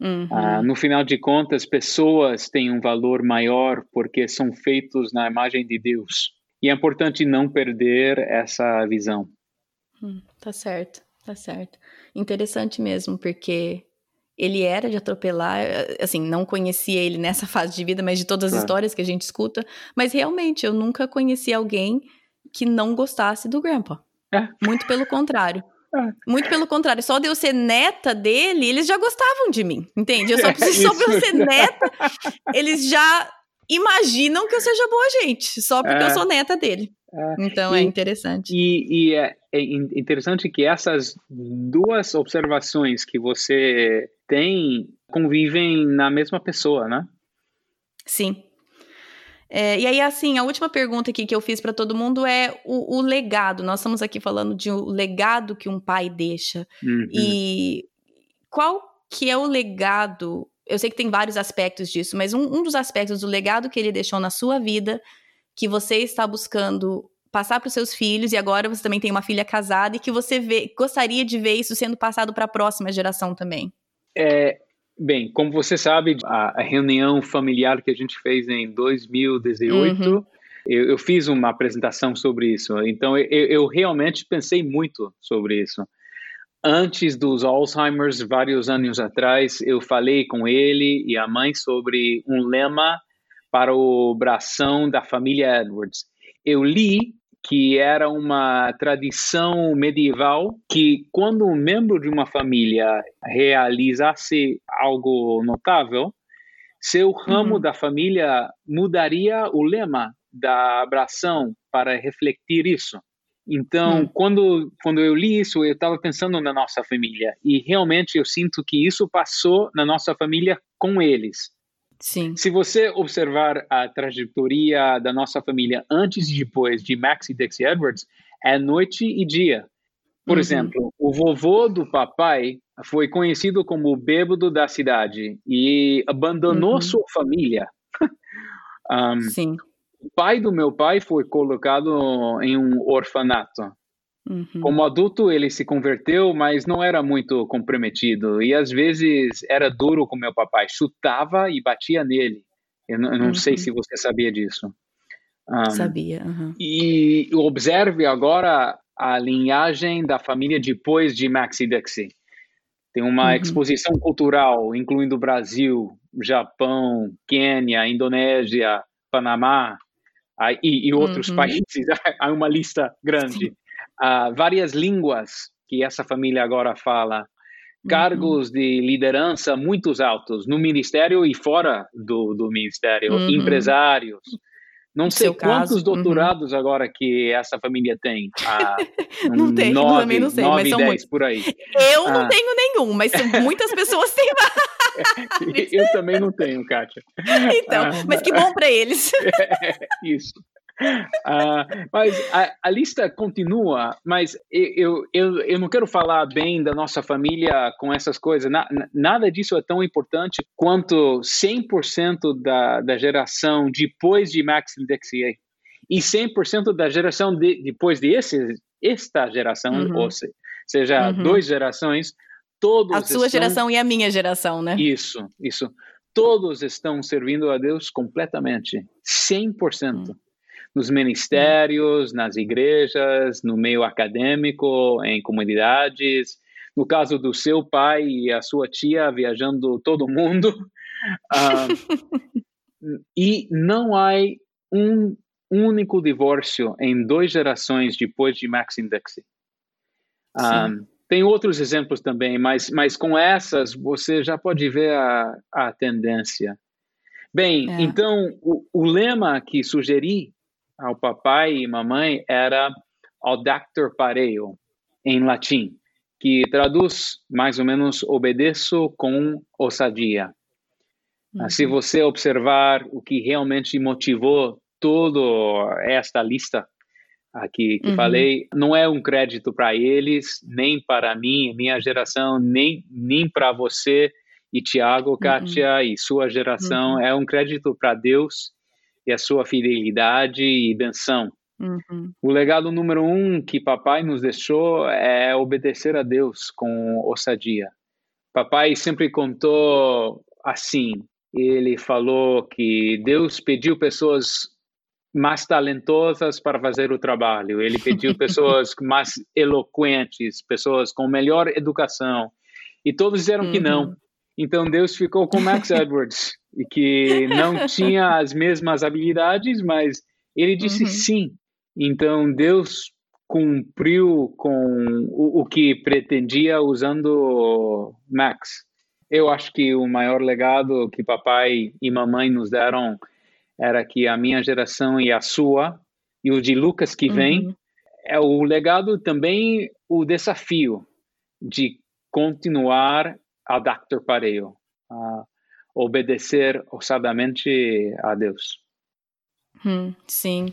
Uhum. Ah, no final de contas, pessoas têm um valor maior porque são feitos na imagem de Deus. E é importante não perder essa visão. Hum, tá certo, tá certo. Interessante mesmo, porque ele era de atropelar, assim, não conhecia ele nessa fase de vida, mas de todas as é. histórias que a gente escuta, mas realmente eu nunca conheci alguém que não gostasse do Grandpa. É. Muito pelo contrário. É. Muito pelo contrário, só de eu ser neta dele, eles já gostavam de mim, entende? Eu só preciso, só pra eu ser neta, eles já imaginam que eu seja boa gente, só porque é. eu sou neta dele. É. Então é e, é interessante. E, e é, é, interessante que essas duas observações que você tem convivem na mesma pessoa, né? Sim. É, e aí, assim, a última pergunta aqui que eu fiz para todo mundo é o, o, legado. Nós estamos aqui falando de um legado que um pai deixa. Uhum. E qual que é o legado? Eu sei que tem vários aspectos disso, mas um, um dos aspectos do legado que ele deixou na sua vida, que você está buscando passar para os seus filhos, e agora você também tem uma filha casada, e que você vê, gostaria de ver isso sendo passado para a próxima geração também. É, Bem, como você sabe, a, a, reunião familiar que a gente fez em 2018, uhum. eu, eu, fiz uma apresentação sobre isso. Então, eu, eu, realmente pensei muito sobre isso. Antes dos Alzheimer's, vários anos atrás, eu falei com ele e a mãe sobre um lema para o bração da família Edwards. Eu li que era uma tradição medieval que quando um membro de uma família realizasse algo notável, seu ramo uhum. da família mudaria o lema da abração para refletir isso. Então, uhum. quando, quando eu li isso, eu estava pensando na nossa família e realmente eu sinto que isso passou na nossa família com eles. Sim. Se você observar a trajetória da nossa família antes e depois de Max e Dixie Edwards, é noite e dia. Por uhum. exemplo, o vovô do papai foi conhecido como o bêbado da cidade e abandonou uhum. sua família. um, Sim. O pai do meu pai foi colocado em um orfanato. Uhum. Como adulto, ele se converteu, mas não era muito comprometido. E às vezes era duro com meu papai, chutava e batia nele. Eu não, eu não uhum. sei se você sabia disso. Um, sabia. Uhum. E observe agora a linhagem da família depois de Maxi Dixie. Tem uma uhum. exposição cultural, incluindo Brasil, Japão, Quênia, Indonésia, Panamá e, e outros uhum. países. Há uma lista grande. Sim uh, várias línguas que essa família agora fala, cargos uhum. de liderança muito altos no ministério e fora do, do ministério, uhum. empresários. Não sei quantos caso. Uhum. doutorados uhum. agora que essa família tem. Ah, não tem, nove, também não sei, nove, mas são muitos. por aí. Eu ah. não tenho nenhum, mas muitas pessoas têm Eu também não tenho, Kátia. Então, ah, mas que bom para eles. É, isso. Uh, mas a, a, lista continua, mas eu, eu, eu não quero falar bem da nossa família com essas coisas. Na, nada disso é tão importante quanto 100% da, da geração depois de Max Indexier e 100% da geração de, depois de esse, esta geração, uhum. ou seja, uhum. duas gerações, todos A sua estão... geração e a minha geração, né? Isso, isso. Todos estão servindo a Deus completamente, 100%. Uhum nos ministérios, nas igrejas, no meio acadêmico, em comunidades. No caso do seu pai e a sua tia viajando todo mundo. Uh, e não há um único divórcio em duas gerações depois de Maxim Dixie. Um, ah, tem outros exemplos também, mas, mas com essas você já pode ver a, a tendência. Bem, é. então o, o lema que sugeri ao papai e mamãe era audactor pareo, em latim, que traduz mais ou menos obedeço com ousadia. Uhum. Se você observar o que realmente motivou toda esta lista aqui que uhum. falei, não é um crédito para eles, nem para mim, minha geração, nem, nem para você e Tiago, uhum. Kátia uhum. e sua geração, uhum. é um crédito para Deus e a sua fidelidade e benção. Uhum. O legado número um que papai nos deixou é obedecer a Deus com ousadia. Papai sempre contou assim. Ele falou que Deus pediu pessoas mais talentosas para fazer o trabalho. Ele pediu pessoas mais eloquentes, pessoas com melhor educação. E todos disseram uhum. que não. Uhum. Então Deus ficou com Max Edwards, e que não tinha as mesmas habilidades, mas ele disse uhum. sim. Então Deus cumpriu com o, o que pretendia usando Max. Eu acho que o maior legado que papai e mamãe nos deram era que a minha geração e a sua e o de Lucas que vem uhum. é o legado também o desafio de continuar a Dr. Pareio, a obedecer ousadamente a Deus. Hum, sim.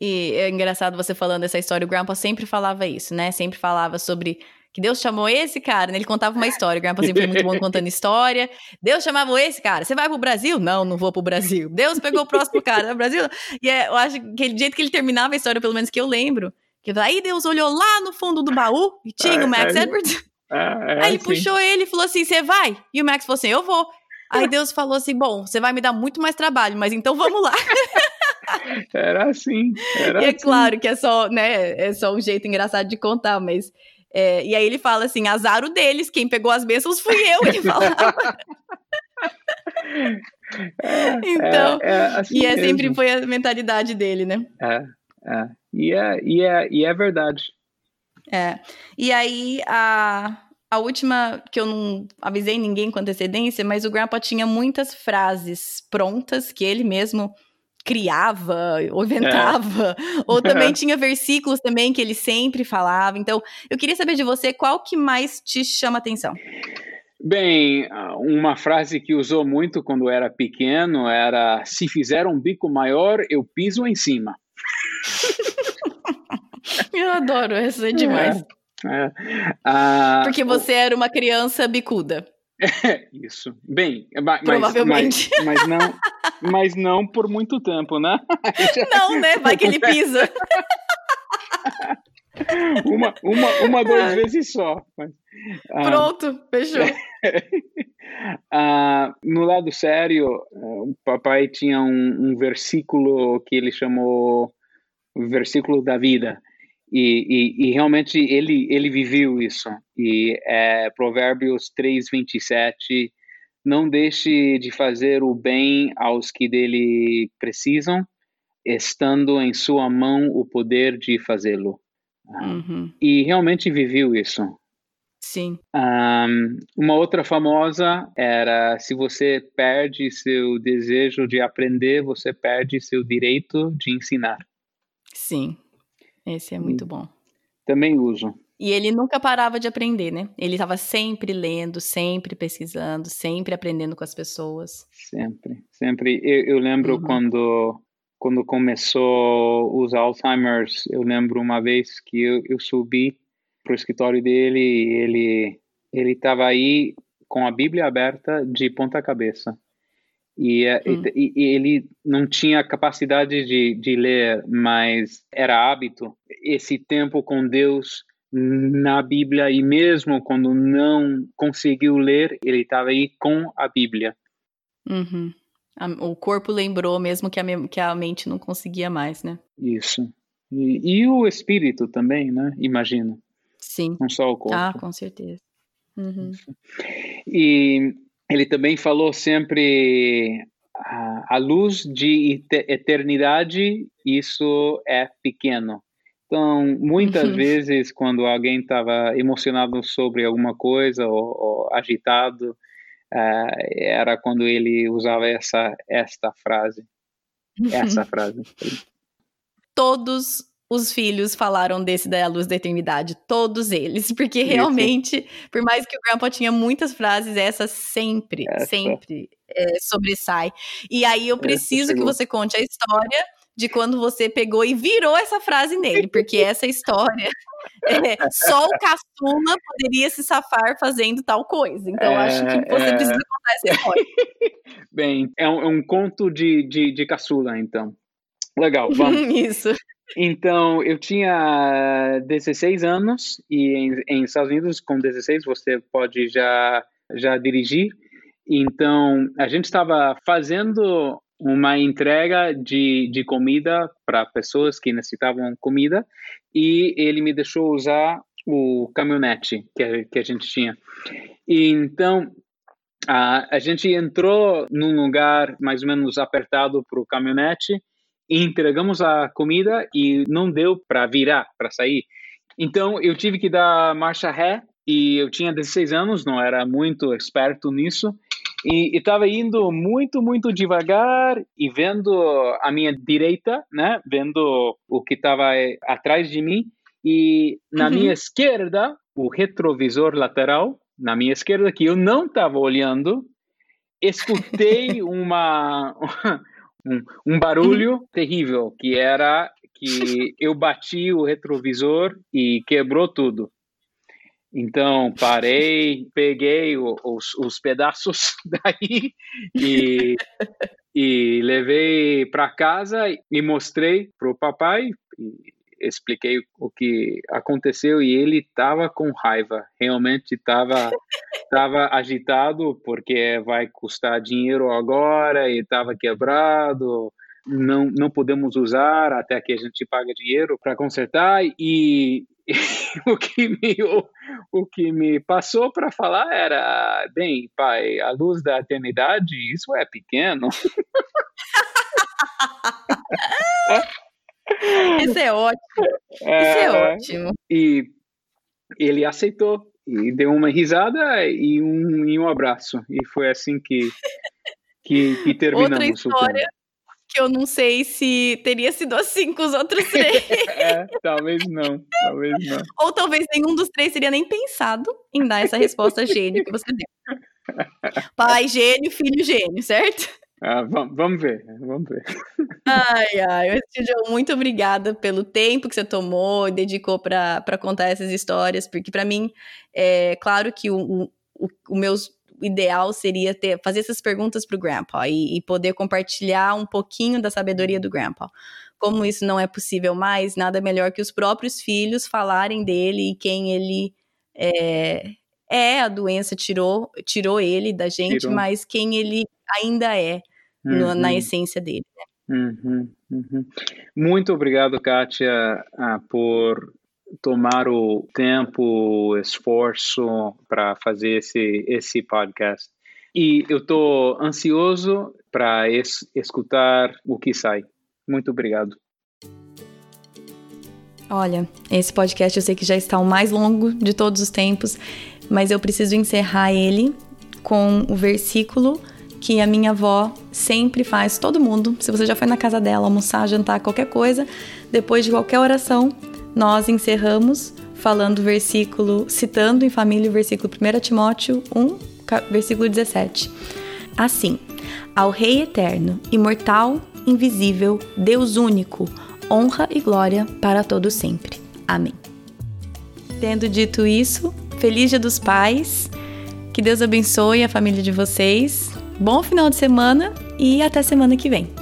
E é engraçado você falando essa história. O Grandpa sempre falava isso, né? Sempre falava sobre que Deus chamou esse cara, né? Ele contava uma história. O Grandpa sempre foi muito bom contando história. Deus chamava esse cara. Você vai pro Brasil? Não, não vou pro Brasil. Deus pegou o próximo cara no Brasil. E é, eu acho que aquele jeito que ele terminava a história, pelo menos que eu lembro, que aí Deus olhou lá no fundo do baú e tinha é, o Max é, Edwards. É, é aí ele assim. puxou ele e falou assim: Você vai? E o Max falou assim: Eu vou. Aí Deus falou assim: Bom, você vai me dar muito mais trabalho, mas então vamos lá. Era assim. Era e é assim. claro que é só, né? É só um jeito engraçado de contar, mas. É, e aí ele fala assim: azar o deles, quem pegou as bênçãos fui eu, ele falava. É, então, é, é assim e é mesmo. sempre foi a mentalidade dele, né? É, é. E é, e é, e é verdade. É. E aí, a, a última, que eu não avisei ninguém com antecedência, mas o Grandpa tinha muitas frases prontas que ele mesmo criava ou inventava, é. ou também tinha versículos também que ele sempre falava. Então, eu queria saber de você qual que mais te chama atenção. Bem, uma frase que usou muito quando era pequeno era: se fizer um bico maior, eu piso em cima. eu adoro essa é demais. É, é. Ah, Porque você o... era uma criança bicuda. Isso. Bem, mas, provavelmente. Mas, mas, não, mas não por muito tempo, né? Não, né? Vai que ele pisa. uma, uma, uma, duas vezes só. Mas, ah, Pronto, fechou. ah, no lado sério, o papai tinha um, um versículo que ele chamou o versículo da vida. E, e, e, realmente ele, ele viveu isso. E é, Provérbios 3, 27, não deixe de fazer o bem aos que dele precisam, estando em sua mão o poder de fazê-lo. Uhum. E realmente viveu isso. Sim. Um, uma outra famosa era: se você perde seu desejo de aprender, você perde seu direito de ensinar. Sim, esse é muito bom. Também uso. E ele nunca parava de aprender, né? Ele estava sempre lendo, sempre pesquisando, sempre aprendendo com as pessoas. Sempre, sempre. Eu, eu lembro uhum. quando quando começou os Alzheimer's, eu lembro uma vez que eu, eu subi para o escritório dele e ele ele estava aí com a Bíblia aberta de ponta cabeça. E, hum. e, e, ele não tinha capacidade de, de ler, mas era hábito. Esse tempo com Deus na Bíblia, e mesmo quando não conseguiu ler, ele estava aí com a Bíblia. Uhum. O corpo lembrou mesmo que a, que a mente não conseguia mais, né? Isso. E, e o espírito também, né? Imagino. Sim. Não só o corpo. Ah, com certeza. Uhum. E ele também falou sempre a, luz de eternidade, isso é pequeno. Então, muitas uhum. vezes, quando alguém estava emocionado sobre alguma coisa ou, ou agitado, uh, era quando ele usava essa esta frase. Essa frase. Todos os filhos falaram desse da luz da eternidade, todos eles, porque realmente, Isso. por mais que o Grandpa tinha muitas frases, essa sempre, essa. sempre é, sobressai. E aí eu preciso que você conte a história de quando você pegou e virou essa frase nele, porque essa história é, só o caçula poderia se safar fazendo tal coisa. Então, é, acho que você é... precisa contar essa história. Bem, é um, é um conto de, de, de caçula, então. Legal, vamos. Isso. Então, eu tinha 16 anos e em, em, Estados Unidos, com 16, você pode já, já dirigir. Então, a gente estava fazendo uma entrega de, de comida para pessoas que necessitavam comida e ele me deixou usar o caminhonete que, que a gente tinha. E, então, Uh, a gente entrou num lugar mais ou menos apertado para o caminhonete, entregamos a comida e não deu para virar, para sair. Então eu tive que dar marcha ré e eu tinha 16 anos, não era muito esperto nisso. E estava indo muito, muito devagar e vendo a minha direita, né? Vendo o que estava atrás de mim. E na uhum. minha esquerda, o retrovisor lateral, na minha esquerda, que eu não estava olhando, escutei uma, um, um barulho uhum. terrível, que era que eu bati o retrovisor e quebrou tudo. Então, parei, peguei os, os pedaços daí e, e levei para casa e mostrei para o papai. E expliquei o que aconteceu e ele estava com raiva, realmente estava tava agitado porque vai custar dinheiro agora e estava quebrado, não, não podemos usar até que a gente paga dinheiro para consertar e, o que me o, o que me passou para falar era bem pai a luz da eternidade isso é pequeno Isso é ótimo. É, Isso é ótimo. E ele aceitou e deu uma risada e um, e um abraço. E foi assim que, que, que terminamos Outra história que eu não sei se teria sido assim com os outros três. é, talvez não, talvez não. Ou talvez nenhum dos três teria nem pensado em dar essa resposta gênio que você deu. Pai gênio, filho gênio, certo? Ah, vamos, ver, vamos ver. Ai, ai, João, muito obrigada pelo tempo que você tomou e dedicou para contar essas histórias, porque para mim, é claro que o, o, o meu ideal seria ter, fazer essas perguntas para o Grandpa e, e poder compartilhar um pouquinho da sabedoria do Grandpa. Como isso não é possível mais, nada melhor que os próprios filhos falarem dele e quem ele é, é a doença tirou, tirou ele da gente, tirou. mas quem ele ainda é uhum. no, na uhum. essência dele. Né? Uhum, uhum. Muito obrigado, Kátia, uh, por tomar o tempo, o esforço para fazer esse, esse podcast. E eu estou ansioso para es escutar o que sai. Muito obrigado. Olha, esse podcast eu sei que já está o mais longo de todos os tempos, mas eu preciso encerrar ele com o versículo que a minha avó sempre faz, todo mundo, se você já foi na casa dela almoçar, jantar, qualquer coisa, depois de qualquer oração, nós encerramos falando o versículo, citando em família o versículo 1 Timóteo 1, versículo 17. Assim, ao Rei eterno, imortal, invisível, Deus único, honra e glória para todo sempre. Amém. Tendo dito isso, feliz Dia dos Pais. Que Deus abençoe a família de vocês. Bom final de semana e até semana que vem.